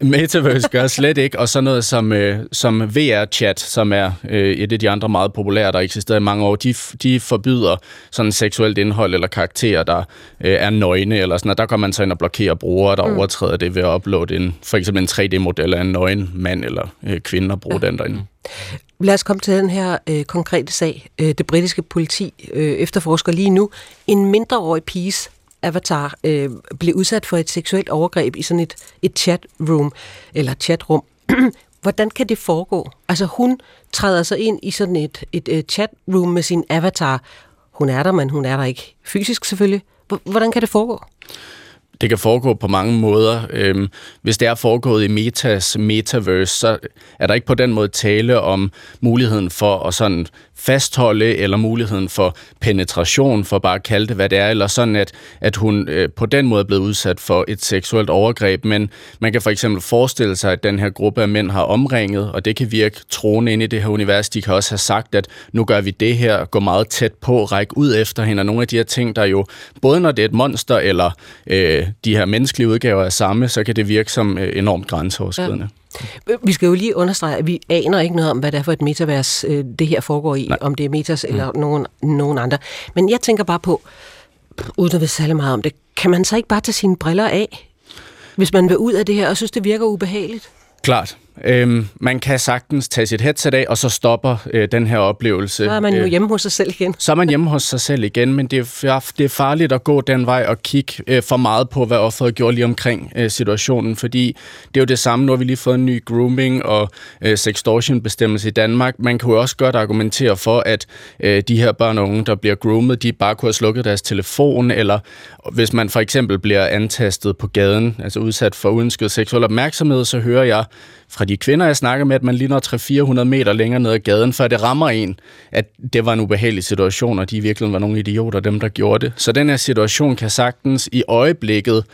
Metaverse gør slet ikke, og så noget som, øh, som VR-chat, som er øh, et af de andre meget populære, der eksisterer i mange år, de, de forbyder sådan seksuelt indhold eller karakterer, der øh, er nøgne, eller sådan, og der kan man så ind og blokere brugere, der mm. overtræder det ved at uploade en, for eksempel en 3D-model af en nøgen mand eller øh, kvinde og bruge ja. den derinde. Lad os komme til den her øh, konkrete sag. Øh, det britiske politi øh, efterforsker lige nu en mindreårig piges avatar øh, blev udsat for et seksuelt overgreb i sådan et, et chatroom, eller chatrum. Hvordan kan det foregå? Altså hun træder sig ind i sådan et, et, et chatroom med sin avatar. Hun er der, men hun er der ikke fysisk selvfølgelig. Hvordan kan det foregå? Det kan foregå på mange måder. Øhm, hvis det er foregået i Metas metaverse, så er der ikke på den måde tale om muligheden for at sådan fastholde, eller muligheden for penetration, for bare at kalde det, hvad det er, eller sådan, at, at hun øh, på den måde er blevet udsat for et seksuelt overgreb. Men man kan for eksempel forestille sig, at den her gruppe af mænd har omringet, og det kan virke troende ind i det her univers. De kan også have sagt, at nu gør vi det her, gå meget tæt på, række ud efter hende, og nogle af de her ting, der jo, både når det er et monster, eller øh, de her menneskelige udgaver er samme, så kan det virke som øh, enormt grænseoverskridende. Ja. Vi skal jo lige understrege, at vi aner ikke noget om, hvad det er for et metavers, øh, det her foregår i, Nej. om det er metas eller mm. nogen, nogen andre. Men jeg tænker bare på, uden at vide særlig meget om det, kan man så ikke bare tage sine briller af, hvis man vil ud af det her og synes, det virker ubehageligt? Klart. Øhm, man kan sagtens tage sit headset af, og så stopper øh, den her oplevelse. Så er man jo øh, hjemme hos sig selv igen. Så er man hjemme hos sig selv igen, men det er, det er farligt at gå den vej og kigge øh, for meget på, hvad offeret gjorde lige omkring øh, situationen, fordi det er jo det samme, nu har vi lige fået en ny grooming og øh, sextortion-bestemmelse i Danmark. Man kan jo også godt argumentere for, at øh, de her børn og unge, der bliver groomet, de bare kunne have slukket deres telefon, eller hvis man for eksempel bliver antastet på gaden, altså udsat for uønsket seksuel opmærksomhed, så hører jeg fra de kvinder, jeg snakker med, at man lige når 300-400 meter længere ned ad gaden, før det rammer en, at det var en ubehagelig situation, og de virkelig var nogle idioter, dem der gjorde det. Så den her situation kan sagtens i øjeblikket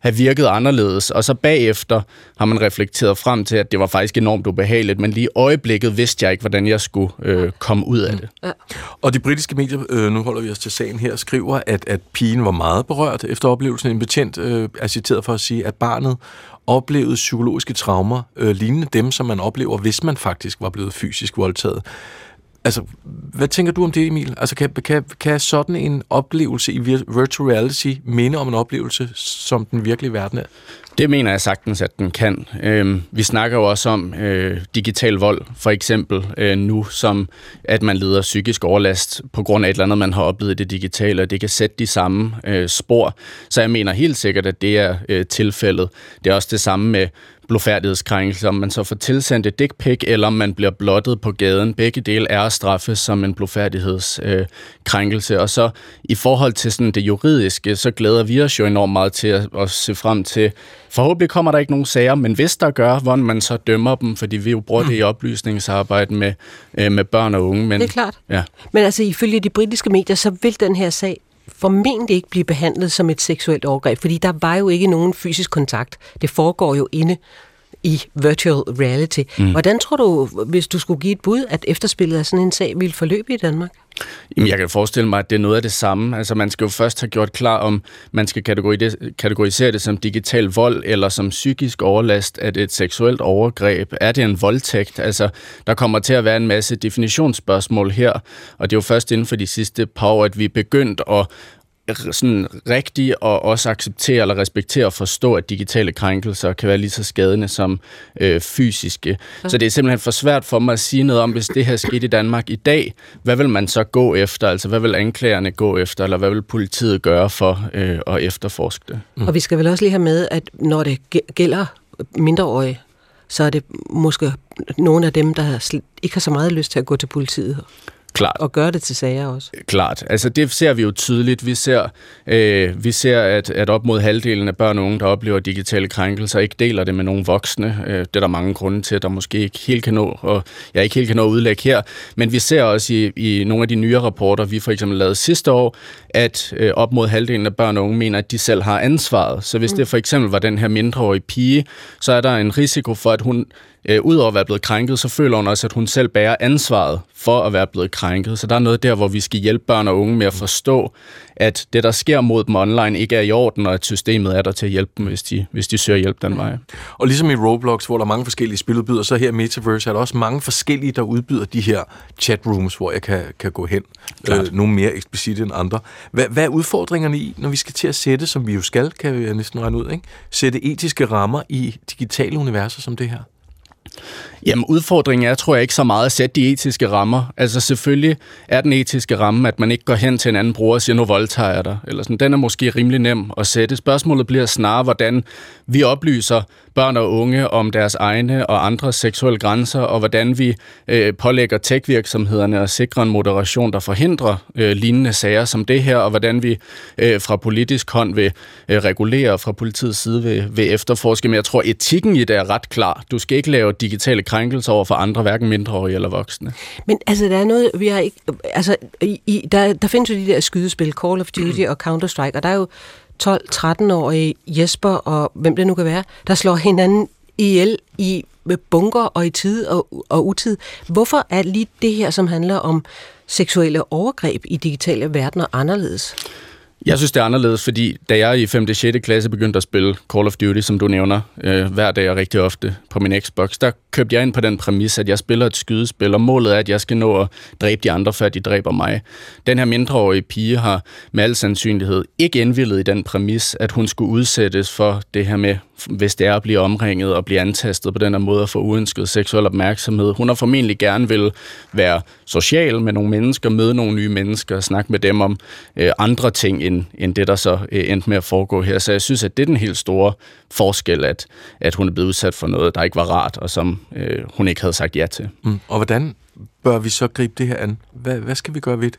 have virket anderledes, og så bagefter har man reflekteret frem til, at det var faktisk enormt ubehageligt, men lige i øjeblikket vidste jeg ikke, hvordan jeg skulle øh, komme ud af det. Ja. Og de britiske medier, øh, nu holder vi os til sagen her, skriver, at, at pigen var meget berørt efter oplevelsen. En betjent øh, er citeret for at sige, at barnet oplevede psykologiske traumer, øh, lignende dem, som man oplever, hvis man faktisk var blevet fysisk voldtaget. Altså, hvad tænker du om det, Emil? Altså, kan, kan, kan sådan en oplevelse i virtual reality minde om en oplevelse, som den virkelige verden er? Det mener jeg sagtens, at den kan. Øhm, vi snakker jo også om øh, digital vold, for eksempel øh, nu, som at man lider psykisk overlast på grund af et eller andet, man har oplevet i det digitale, og det kan sætte de samme øh, spor. Så jeg mener helt sikkert, at det er øh, tilfældet. Det er også det samme med blodfærdighedskrænkelse, om man så får tilsendt et dick pic, eller om man bliver blottet på gaden. Begge dele er at straffe som en blodfærdighedskrænkelse. Øh, og så i forhold til sådan det juridiske, så glæder vi os jo enormt meget til at, at se frem til. Forhåbentlig kommer der ikke nogen sager, men hvis der gør, hvordan man så dømmer dem, fordi vi jo bruger det i oplysningsarbejde med, øh, med børn og unge. Men, Det er klart. Ja. Men altså, ifølge de britiske medier, så vil den her sag formentlig ikke blive behandlet som et seksuelt overgreb, fordi der var jo ikke nogen fysisk kontakt. Det foregår jo inde i virtual reality. Mm. Hvordan tror du, hvis du skulle give et bud, at efterspillet af sådan en sag ville forløbe i Danmark? Jamen, jeg kan forestille mig, at det er noget af det samme. Altså, man skal jo først have gjort klar, om man skal kategori- kategorisere det som digital vold eller som psykisk overlast. Er det et seksuelt overgreb? Er det en voldtægt? Altså, der kommer til at være en masse definitionsspørgsmål her, og det er jo først inden for de sidste par år, at vi er begyndt at sådan rigtigt og også acceptere eller respektere og forstå, at digitale krænkelser kan være lige så skadende som øh, fysiske. Så det er simpelthen for svært for mig at sige noget om, hvis det her skete i Danmark i dag, hvad vil man så gå efter? Altså, hvad vil anklagerne gå efter, eller hvad vil politiet gøre for øh, at efterforske det? Mm. Og vi skal vel også lige have med, at når det gæ- gælder mindreårige, så er det måske nogle af dem, der ikke har så meget lyst til at gå til politiet. Klart. Og gøre det til sager også. Klart. Altså det ser vi jo tydeligt. Vi ser, øh, vi ser at, at op mod halvdelen af børn og unge, der oplever digitale krænkelser, ikke deler det med nogle voksne. Øh, det er der mange grunde til, at der måske ikke helt kan nå, og jeg ikke helt kan nå at udlægge her. Men vi ser også i, i nogle af de nye rapporter, vi for eksempel lavede sidste år, at øh, op mod halvdelen af børn og unge mener, at de selv har ansvaret. Så hvis mm. det for eksempel var den her mindreårige pige, så er der en risiko for, at hun øh, udover at være blevet krænket, så føler hun også, at hun selv bærer ansvaret for at være blevet krænket. Så der er noget der, hvor vi skal hjælpe børn og unge med at forstå, at det, der sker mod dem online, ikke er i orden, og at systemet er der til at hjælpe dem, hvis de, hvis de søger hjælp den vej. Og ligesom i Roblox, hvor der er mange forskellige spiludbydere, så her i Metaverse er der også mange forskellige, der udbyder de her chatrooms, hvor jeg kan, kan gå hen. Øh, nogle mere eksplicite end andre. Hvad, hvad er udfordringerne i, når vi skal til at sætte, som vi jo skal, kan vi næsten regne ud, ikke? sætte etiske rammer i digitale universer som det her? Jamen udfordringen er, tror jeg, ikke så meget at sætte de etiske rammer. Altså selvfølgelig er den etiske ramme, at man ikke går hen til en anden bruger og siger, nu voldtager jeg dig. Eller sådan. Den er måske rimelig nem at sætte. Spørgsmålet bliver snarere, hvordan vi oplyser børn og unge om deres egne og andres seksuelle grænser, og hvordan vi øh, pålægger tech-virksomhederne at sikre en moderation, der forhindrer øh, lignende sager som det her, og hvordan vi øh, fra politisk hånd vil øh, regulere, fra politiets side vil, vil efterforske. Men jeg tror, etikken i det er ret klar. Du skal ikke lave digitale krænkelser over for andre, hverken mindreårige eller voksne. Men altså, der er noget, vi har ikke... Altså, i, i, der, der findes jo de der skydespil, Call of Duty og Counter-Strike, og der er jo 12-13-årige Jesper og hvem det nu kan være, der slår hinanden ihjel i bunker og i tid og, og utid. Hvorfor er lige det her, som handler om seksuelle overgreb i digitale verdener, anderledes? Jeg synes, det er anderledes, fordi da jeg i 5. og 6. klasse begyndte at spille Call of Duty, som du nævner, øh, hver dag og rigtig ofte på min Xbox, der købte jeg ind på den præmis, at jeg spiller et skydespil, og målet er, at jeg skal nå at dræbe de andre, før de dræber mig. Den her mindreårige pige har med al sandsynlighed ikke indvillet i den præmis, at hun skulle udsættes for det her med, hvis det er at blive omringet og blive antastet på den her måde at få uønsket seksuel opmærksomhed. Hun har formentlig gerne vil være social med nogle mennesker, møde nogle nye mennesker og snakke med dem om øh, andre ting, end, end det, der så øh, endte med at foregå her. Så jeg synes, at det er den helt store forskel, at, at hun er blevet udsat for noget, der ikke var rart, og som øh, hun ikke havde sagt ja til. Mm. Og hvordan bør vi så gribe det her an? Hvad, hvad skal vi gøre ved det?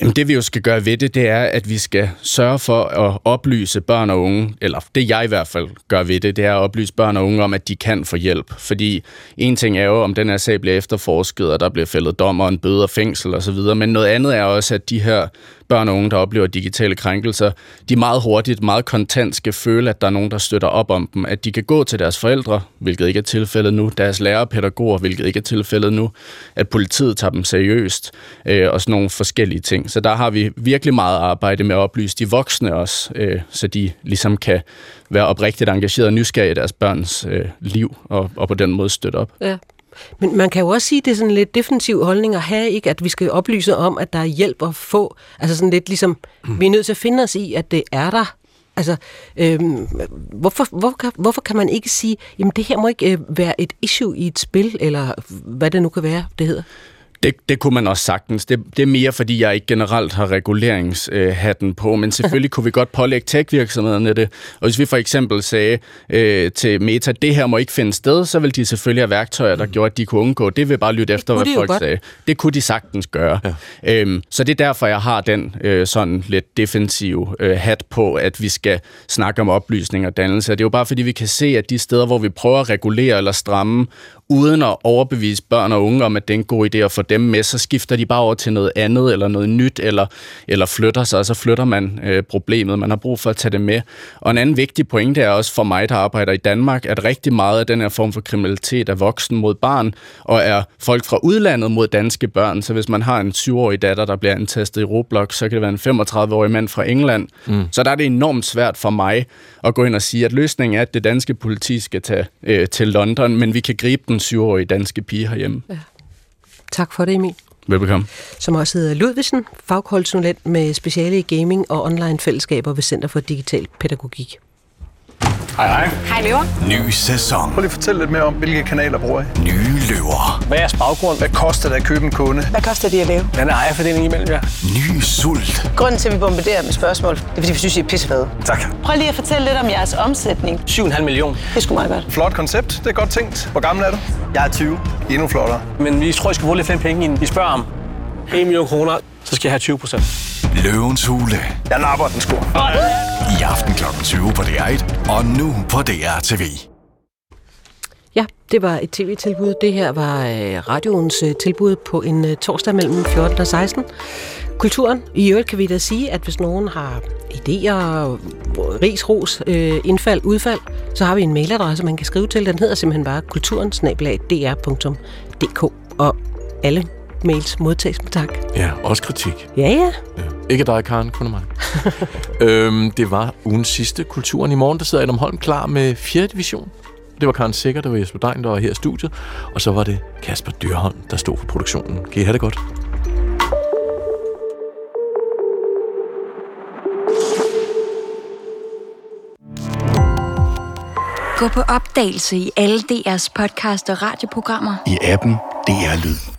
Jamen det vi jo skal gøre ved det, det er, at vi skal sørge for at oplyse børn og unge, eller det jeg i hvert fald gør ved det, det er at oplyse børn og unge om, at de kan få hjælp. Fordi en ting er jo, om den her sag bliver efterforsket, og der bliver fældet dom og en bøde og fængsel osv., men noget andet er også, at de her børn og unge, der oplever digitale krænkelser, de meget hurtigt, meget kontant skal føle, at der er nogen, der støtter op om dem. At de kan gå til deres forældre, hvilket ikke er tilfældet nu, deres lærere pædagoger, hvilket ikke er tilfældet nu, at politiet tager dem seriøst, øh, og sådan nogle forskellige ting. Så der har vi virkelig meget arbejde med at oplyse de voksne også, øh, så de ligesom kan være oprigtigt engageret og nysgerrige i deres børns øh, liv, og, og på den måde støtte op. Ja. Men man kan jo også sige, at det er sådan lidt defensiv holdning at have, ikke? at vi skal oplyse om, at der er hjælp at få. Altså sådan lidt ligesom, mm. vi er nødt til at finde os i, at det er der. Altså, øhm, hvorfor, hvorfor, hvorfor kan man ikke sige, jamen det her må ikke øh, være et issue i et spil, eller hvad det nu kan være, det hedder? Det, det kunne man også sagtens. Det, det er mere, fordi jeg ikke generelt har reguleringshatten på, men selvfølgelig kunne vi godt pålægge tech-virksomhederne det. Og hvis vi for eksempel sagde øh, til Meta, det her må ikke finde sted, så vil de selvfølgelig have værktøjer, der gjorde, at de kunne undgå. Det vil bare lytte efter, hvad folk sagde. Det kunne de sagtens gøre. Ja. Øhm, så det er derfor, jeg har den øh, sådan lidt defensive øh, hat på, at vi skal snakke om oplysning og dannelse. Det er jo bare fordi, vi kan se, at de steder, hvor vi prøver at regulere eller stramme, uden at overbevise børn og unge om, at det er en god idé at få dem med, så skifter de bare over til noget andet, eller noget nyt, eller, eller flytter sig, og så flytter man øh, problemet. Man har brug for at tage det med. Og en anden vigtig pointe er også for mig, der arbejder i Danmark, at rigtig meget af den her form for kriminalitet er voksen mod barn, og er folk fra udlandet mod danske børn. Så hvis man har en 7-årig datter, der bliver antastet i Roblox, så kan det være en 35-årig mand fra England. Mm. Så der er det enormt svært for mig at gå ind og sige, at løsningen er, at det danske politi skal tage øh, til London, men vi kan gribe den 7-årige danske pige herhjemme. Ja. Tak for det, Emil. Velbekomme. Som også hedder Ludvigsen, fagkonsulent med speciale i gaming og online fællesskaber ved Center for Digital Pædagogik. Hej hej. Hej løver. Ny sæson. Prøv lige at fortælle lidt mere om, hvilke kanaler bruger I? Nye løver. Hvad er jeres baggrund? Hvad koster det at købe en kunde? Hvad koster det at lave? Hvad er ejerfordelingen imellem jer? Ny sult. Grunden til, at vi bombarderer med spørgsmål, det er, fordi vi synes, I er pissefede. Tak. Prøv lige at fortælle lidt om jeres omsætning. 7,5 millioner. Det er sgu meget godt. Flot koncept. Det er godt tænkt. Hvor gammel er du? Jeg er 20. Endnu flottere. Men vi tror, I skal bruge lidt flere penge, end I spørger om. 1 million kroner, så skal jeg have 20 procent. Løvens hule. Jeg napper den sgu. I aften kl. 20 på DR1, og nu på DR TV. Ja, det var et tv-tilbud. Det her var øh, radioens øh, tilbud på en øh, torsdag mellem 14 og 16. Kulturen. I øvrigt kan vi da sige, at hvis nogen har idéer, ris, ros, indfald, udfald, så har vi en mailadresse, man kan skrive til. Den hedder simpelthen bare kulturensnabelag.dr.dk og alle mails modtages med tak. Ja, også kritik. Ja, ja. ja. Ikke dig, Karen, kun mig. øhm, det var ugens sidste Kulturen. I morgen der sidder Adam Holm klar med 4. division. Det var Karen Sikker, der var Jesper Dein, der var her i studiet. Og så var det Kasper Dyrholm, der stod for produktionen. Kan I have det godt? Gå på opdagelse i alle DR's podcast og radioprogrammer. I appen DR Lyd.